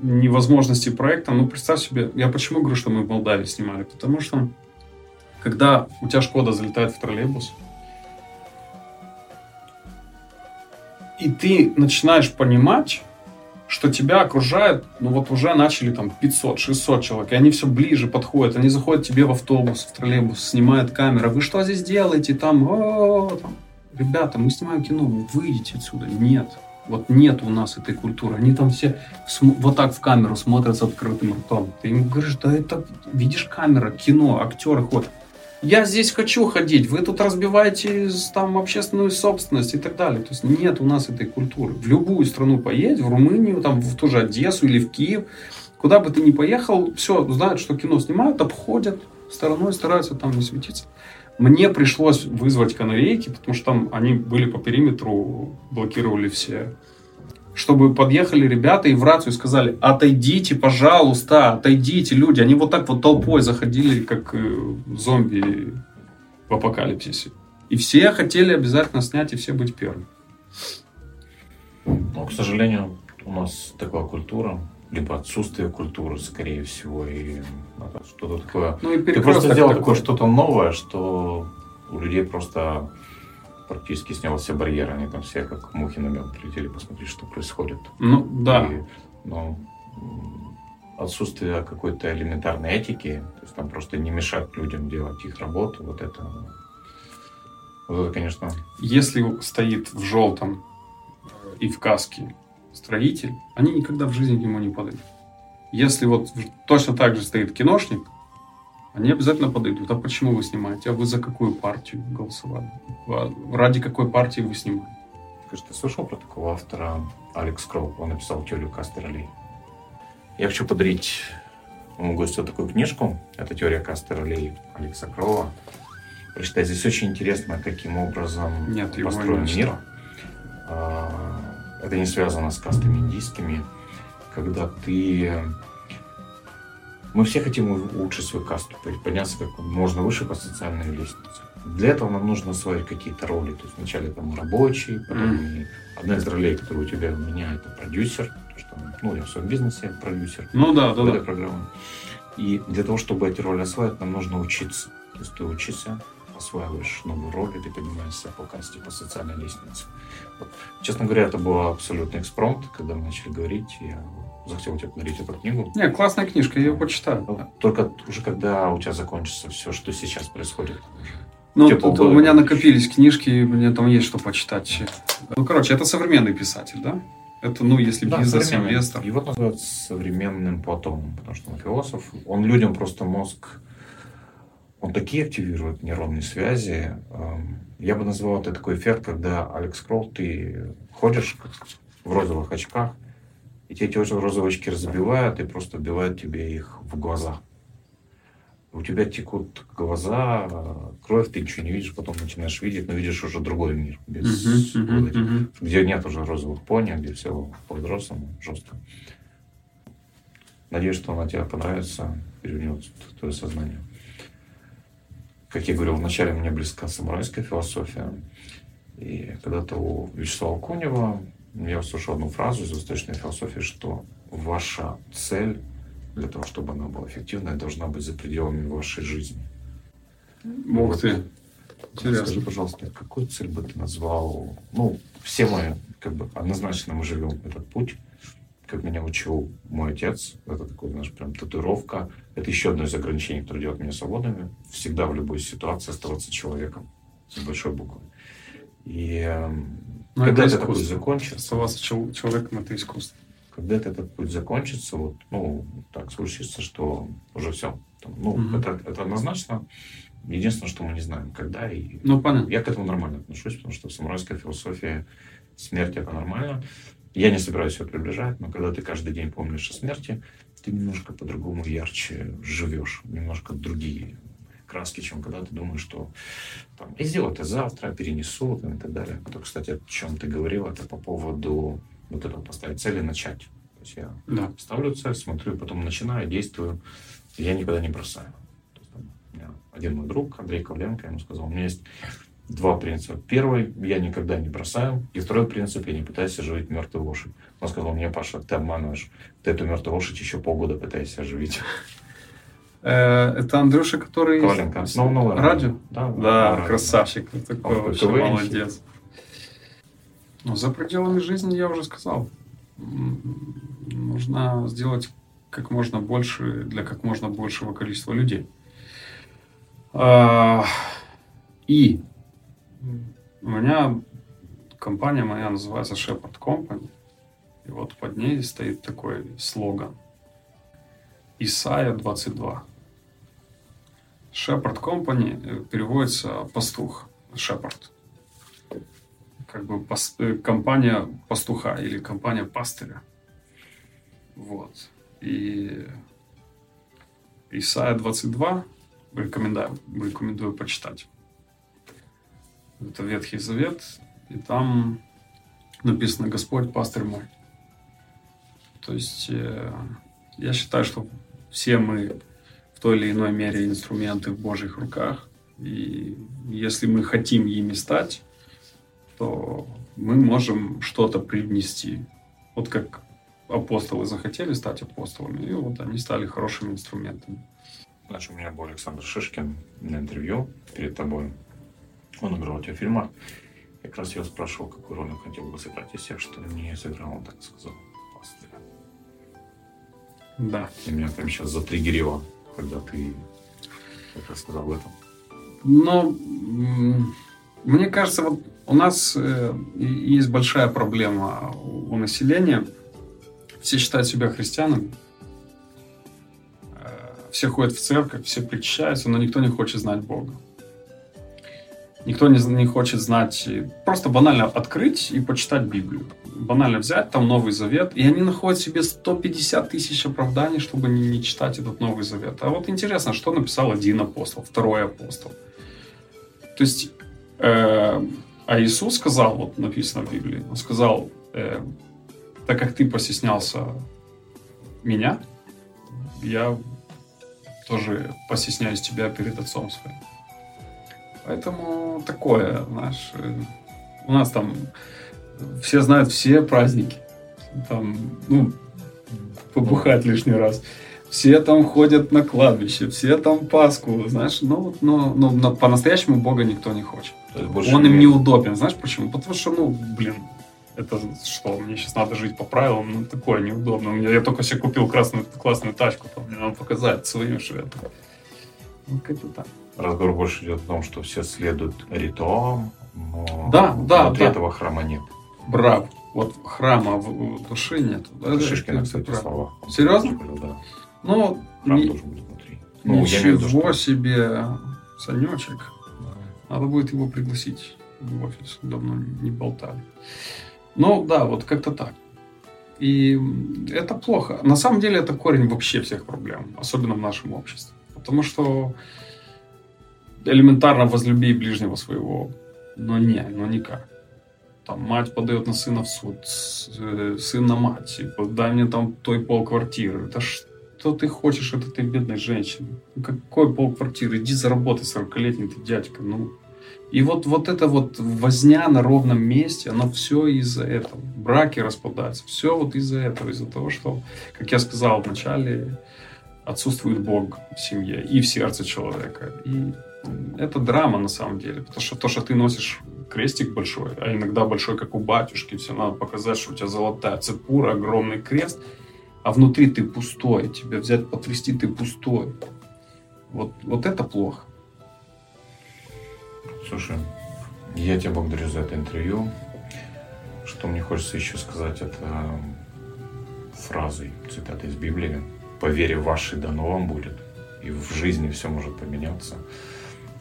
невозможности проекта, ну, представь себе, я почему говорю, что мы в Молдавии снимали? Потому что, когда у тебя Шкода залетает в троллейбус, и ты начинаешь понимать, что тебя окружает, ну вот уже начали там 500-600 человек, и они все ближе подходят, они заходят тебе в автобус, в троллейбус, снимают камеру, вы что здесь делаете, там, там, ребята, мы снимаем кино, выйдите отсюда, нет, вот нет у нас этой культуры, они там все вот так в камеру смотрят с открытым ртом, ты им говоришь, да это, видишь, камера, кино, актеры ходят, я здесь хочу ходить, вы тут разбиваете там общественную собственность и так далее. То есть нет у нас этой культуры. В любую страну поедь, в Румынию, там в ту же Одессу или в Киев, куда бы ты ни поехал, все, знают, что кино снимают, обходят стороной, стараются там не светиться. Мне пришлось вызвать канарейки, потому что там они были по периметру, блокировали все чтобы подъехали ребята и в рацию сказали, отойдите, пожалуйста, отойдите, люди. Они вот так вот толпой заходили, как э, зомби в апокалипсисе. И все хотели обязательно снять, и все быть первыми. Но, к сожалению, у нас такая культура, либо отсутствие культуры, скорее всего, и что-то такое. Ну, и Ты просто сделал такое что-то новое, что у людей просто практически снял все барьеры, они там все как мухи на мед прилетели посмотреть, что происходит. Ну, да. И, ну, отсутствие какой-то элементарной этики, то есть там просто не мешать людям делать их работу, вот это, вот это, конечно... Если стоит в желтом и в каске строитель, они никогда в жизни ему не подойдут. Если вот точно так же стоит киношник, они обязательно подойдут. А почему вы снимаете? А вы за какую партию голосовали? Ради какой партии вы снимаете? Скажи, ты слышал про такого автора Алекс Кроу? Он написал теорию Кастеролей. Я хочу подарить моему гостю такую книжку. Это теория Кастеролей Алекса Кроуа. Прочитать здесь очень интересно, каким образом Нет, построен мир. А, это не связано с кастами индийскими. Когда ты мы все хотим улучшить свою касту, подняться как можно выше по социальной лестнице. Для этого нам нужно освоить какие-то роли. То есть вначале там рабочий, потом mm. одна из ролей, которая у тебя у меня, это продюсер. что, ну, я в своем бизнесе продюсер. Ну да, да, да. программы. И для того, чтобы эти роли освоить, нам нужно учиться. То есть ты учишься, осваиваешь новую роль, и ты поднимаешься по касте, по социальной лестнице. Вот. Честно говоря, это был абсолютный экспромт, когда мы начали говорить. Я захотел тебе подарить эту книгу. Не, классная книжка, я ее почитаю. Ну, только уже когда у тебя закончится все, что сейчас происходит. Ну, тут у меня накопились книжки, мне там есть что почитать. Ну, короче, это современный писатель, да? Это, ну, если да, бизнес-инвестор. Его называют современным Платоном, потому что он философ. Он людям просто мозг... Он такие активирует нейронные связи. Эм, я бы назвал это такой эффект, когда Алекс Кролл, ты ходишь в розовых очках, и те эти розовые очки разбивают и просто вбивают тебе их в глаза. У тебя текут глаза, кровь, ты ничего не видишь, потом начинаешь видеть, но видишь уже другой мир, без, uh-huh, uh-huh, uh-huh. где нет уже розовых пони, где все по-взрослому, жестко. Надеюсь, что она тебе понравится, перевернет твое сознание. Как я говорил, вначале мне близка самурайская философия. И когда-то у Вячеслава Конева я услышал одну фразу из восточной философии, что ваша цель для того, чтобы она была эффективной, должна быть за пределами вашей жизни. Ух ты. Интересно. Скажи, пожалуйста, какую цель бы ты назвал? Ну, все мы, как бы, однозначно мы живем этот путь, как меня учил мой отец. Это такой, знаешь, прям татуировка. Это еще одно из ограничений, которое делает меня свободными. Всегда в любой ситуации оставаться человеком с большой буквы. И эм, Ну, когда это этот путь искусство. закончится, Оставаться чел- человеком – это искусство. когда этот путь закончится, вот, ну, так случится, что уже все. Ну, Мгм. это, это однозначно. Единственное, что мы не знаем, когда и Ну, понятно. Я к этому нормально отношусь, потому что в самурайской философии смерть это нормально. Я не собираюсь ее приближать, но когда ты каждый день помнишь о смерти, ты немножко по-другому ярче живешь, немножко другие краски, чем когда ты думаешь, что там, и сделаю это завтра, перенесу там, и так далее. То, кстати, о чем ты говорил, это по поводу вот этого поставить цели, начать. То есть я Да. ставлю цель, смотрю, потом начинаю, действую. Я никогда не бросаю. Есть, там, у меня один мой друг, Андрей Ковленко, ему сказал, у меня есть два принципа. Первый, я никогда не бросаю. И второй принцип, я не пытаюсь оживить мертвую лошадь. Он сказал мне, Паша, ты обманываешь. Ты эту мертвую лошадь еще полгода пытаешься оживить. Э, Это Андрюша, который... Коваленко. Ну, ну. Радио? Да, Да, радио. красавчик. Такой Он вообще молодец. Ну, за пределами жизни я уже сказал. Нужно сделать как можно больше для как можно большего количества людей. А, И у меня компания моя называется Shepard Company. И вот под ней стоит такой слоган. Исайя 22. Shepherd Company переводится пастух. Shepherd. Как бы пас- компания пастуха или компания пастыря. Вот. И Исайя 22 рекомендую, рекомендую почитать. Это Ветхий Завет, и там написано «Господь, пастырь мой». То есть э, я считаю, что все мы в той или иной мере инструменты в Божьих руках. И если мы хотим ими стать, то мы можем что-то привнести. Вот как апостолы захотели стать апостолами, и вот они стали хорошими инструментами. Значит, у меня был Александр Шишкин на интервью перед тобой. Он играл у тебя в фильмах. Как раз его спрашивал, какую роль он хотел бы сыграть из всех, что не сыграл, он так сказал. пастыря. Да. И меня прям сейчас затриггерило, когда ты как раз сказал об этом. Но мне кажется, вот у нас э, есть большая проблема у населения. Все считают себя христианами. Э, Все ходят в церковь, все причащаются, но никто не хочет знать Бога. Никто не, не хочет знать, просто банально открыть и почитать Библию. Банально взять там Новый Завет, и они находят себе 150 тысяч оправданий, чтобы не, не читать этот Новый Завет. А вот интересно, что написал один апостол, второй апостол. То есть, э, а Иисус сказал, вот написано в Библии, он сказал, э, так как ты постеснялся меня, я тоже постесняюсь тебя перед Отцом своим. Поэтому такое, знаешь, э, у нас там все знают все праздники. Там, ну, побухать лишний раз. Все там ходят на кладбище, все там Пасху, знаешь, ну, вот, но, но, по-настоящему Бога никто не хочет. Он им неудобен, знаешь почему? Потому что, ну, блин, это что, мне сейчас надо жить по правилам, ну, такое неудобно. Меня- Я только себе купил красную, классную тачку, там, мне надо показать своим, это. Ну, как-то так. Разговор больше идет о том, что все следуют ритуалам, но Да, да, внутри да. этого храма нет. Браво. Вот храма в душе нет. Это Шишкина, кстати, прав. слова. Серьезно? говорил, Да. Ну, Храм ни- должен быть внутри. Ну, в виду, ничего что- себе, Санечек. Да. Надо будет его пригласить в офис. Давно не болтали. Ну, да, вот как-то так. И это плохо. На самом деле это корень вообще всех проблем, особенно в нашем обществе. Потому что элементарно возлюби ближнего своего, но не, но никак. Там мать подает на сына в суд, э, сын на мать, типа, дай мне там той пол квартиры. Да что ты хочешь от этой бедной женщины? Ну, какой пол квартиры? Иди заработай, 40-летний ты дядька, ну. И вот, вот это вот возня на ровном месте, оно все из-за этого. Браки распадаются, все вот из-за этого, из-за того, что, как я сказал вначале, отсутствует Бог в семье и в сердце человека. И это драма на самом деле, потому что то, что ты носишь крестик большой, а иногда большой, как у батюшки, все надо показать, что у тебя золотая цепура, огромный крест, а внутри ты пустой, тебя взять потрясти, ты пустой. Вот, вот это плохо. Слушай, Я тебя благодарю за это интервью. Что мне хочется еще сказать, это фразой, цитата из Библии. «По вере вашей дано вам будет, и в жизни все может поменяться».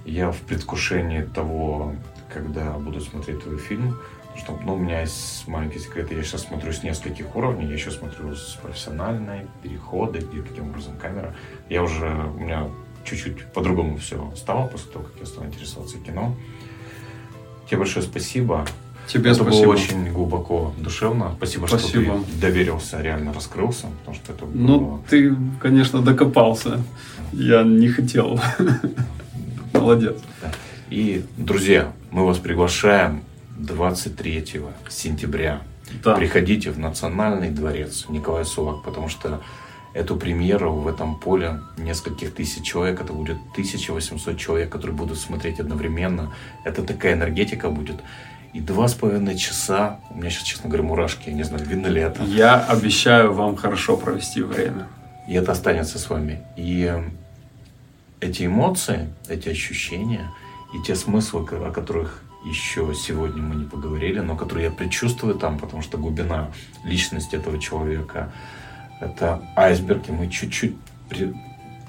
Я в предвкушении того, когда буду смотреть твой фильм, что ну, у меня есть маленький секрет, я сейчас смотрю с нескольких уровней, я еще смотрю с профессиональной, переходы, где каким образом камера. Я уже, у меня чуть-чуть по-другому все стало после того, как я стал интересоваться кино. Тебе большое спасибо. Тебе это спасибо. было очень глубоко душевно. Спасибо, Спасибо. что ты доверился, реально раскрылся, потому что это Ну, было... ты, конечно, докопался. Я не хотел. Молодец. Да. И, друзья, мы вас приглашаем 23 сентября. Да. Приходите в Национальный дворец Николай Сулак, потому что эту премьеру в этом поле нескольких тысяч человек, это будет 1800 человек, которые будут смотреть одновременно. Это такая энергетика будет. И два с половиной часа, у меня сейчас, честно говоря, мурашки, я не знаю, видно ли это. Я обещаю вам хорошо провести время. И это останется с вами. И эти эмоции, эти ощущения и те смыслы, о которых еще сегодня мы не поговорили, но которые я предчувствую там, потому что глубина личности этого человека – это айсберг, и мы чуть-чуть при,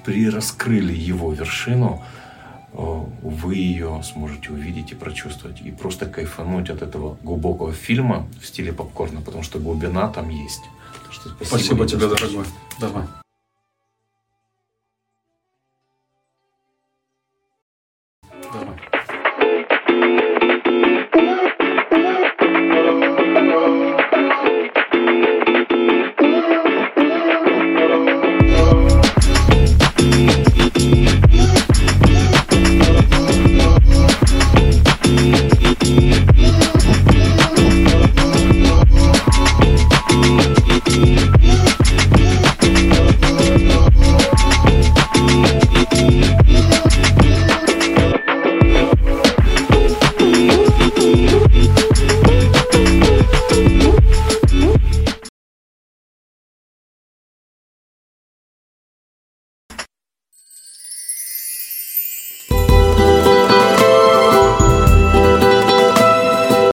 прираскрыли его вершину, вы ее сможете увидеть и прочувствовать, и просто кайфануть от этого глубокого фильма в стиле попкорна, потому что глубина там есть. Что спасибо, спасибо тебе, дорогой. Давай.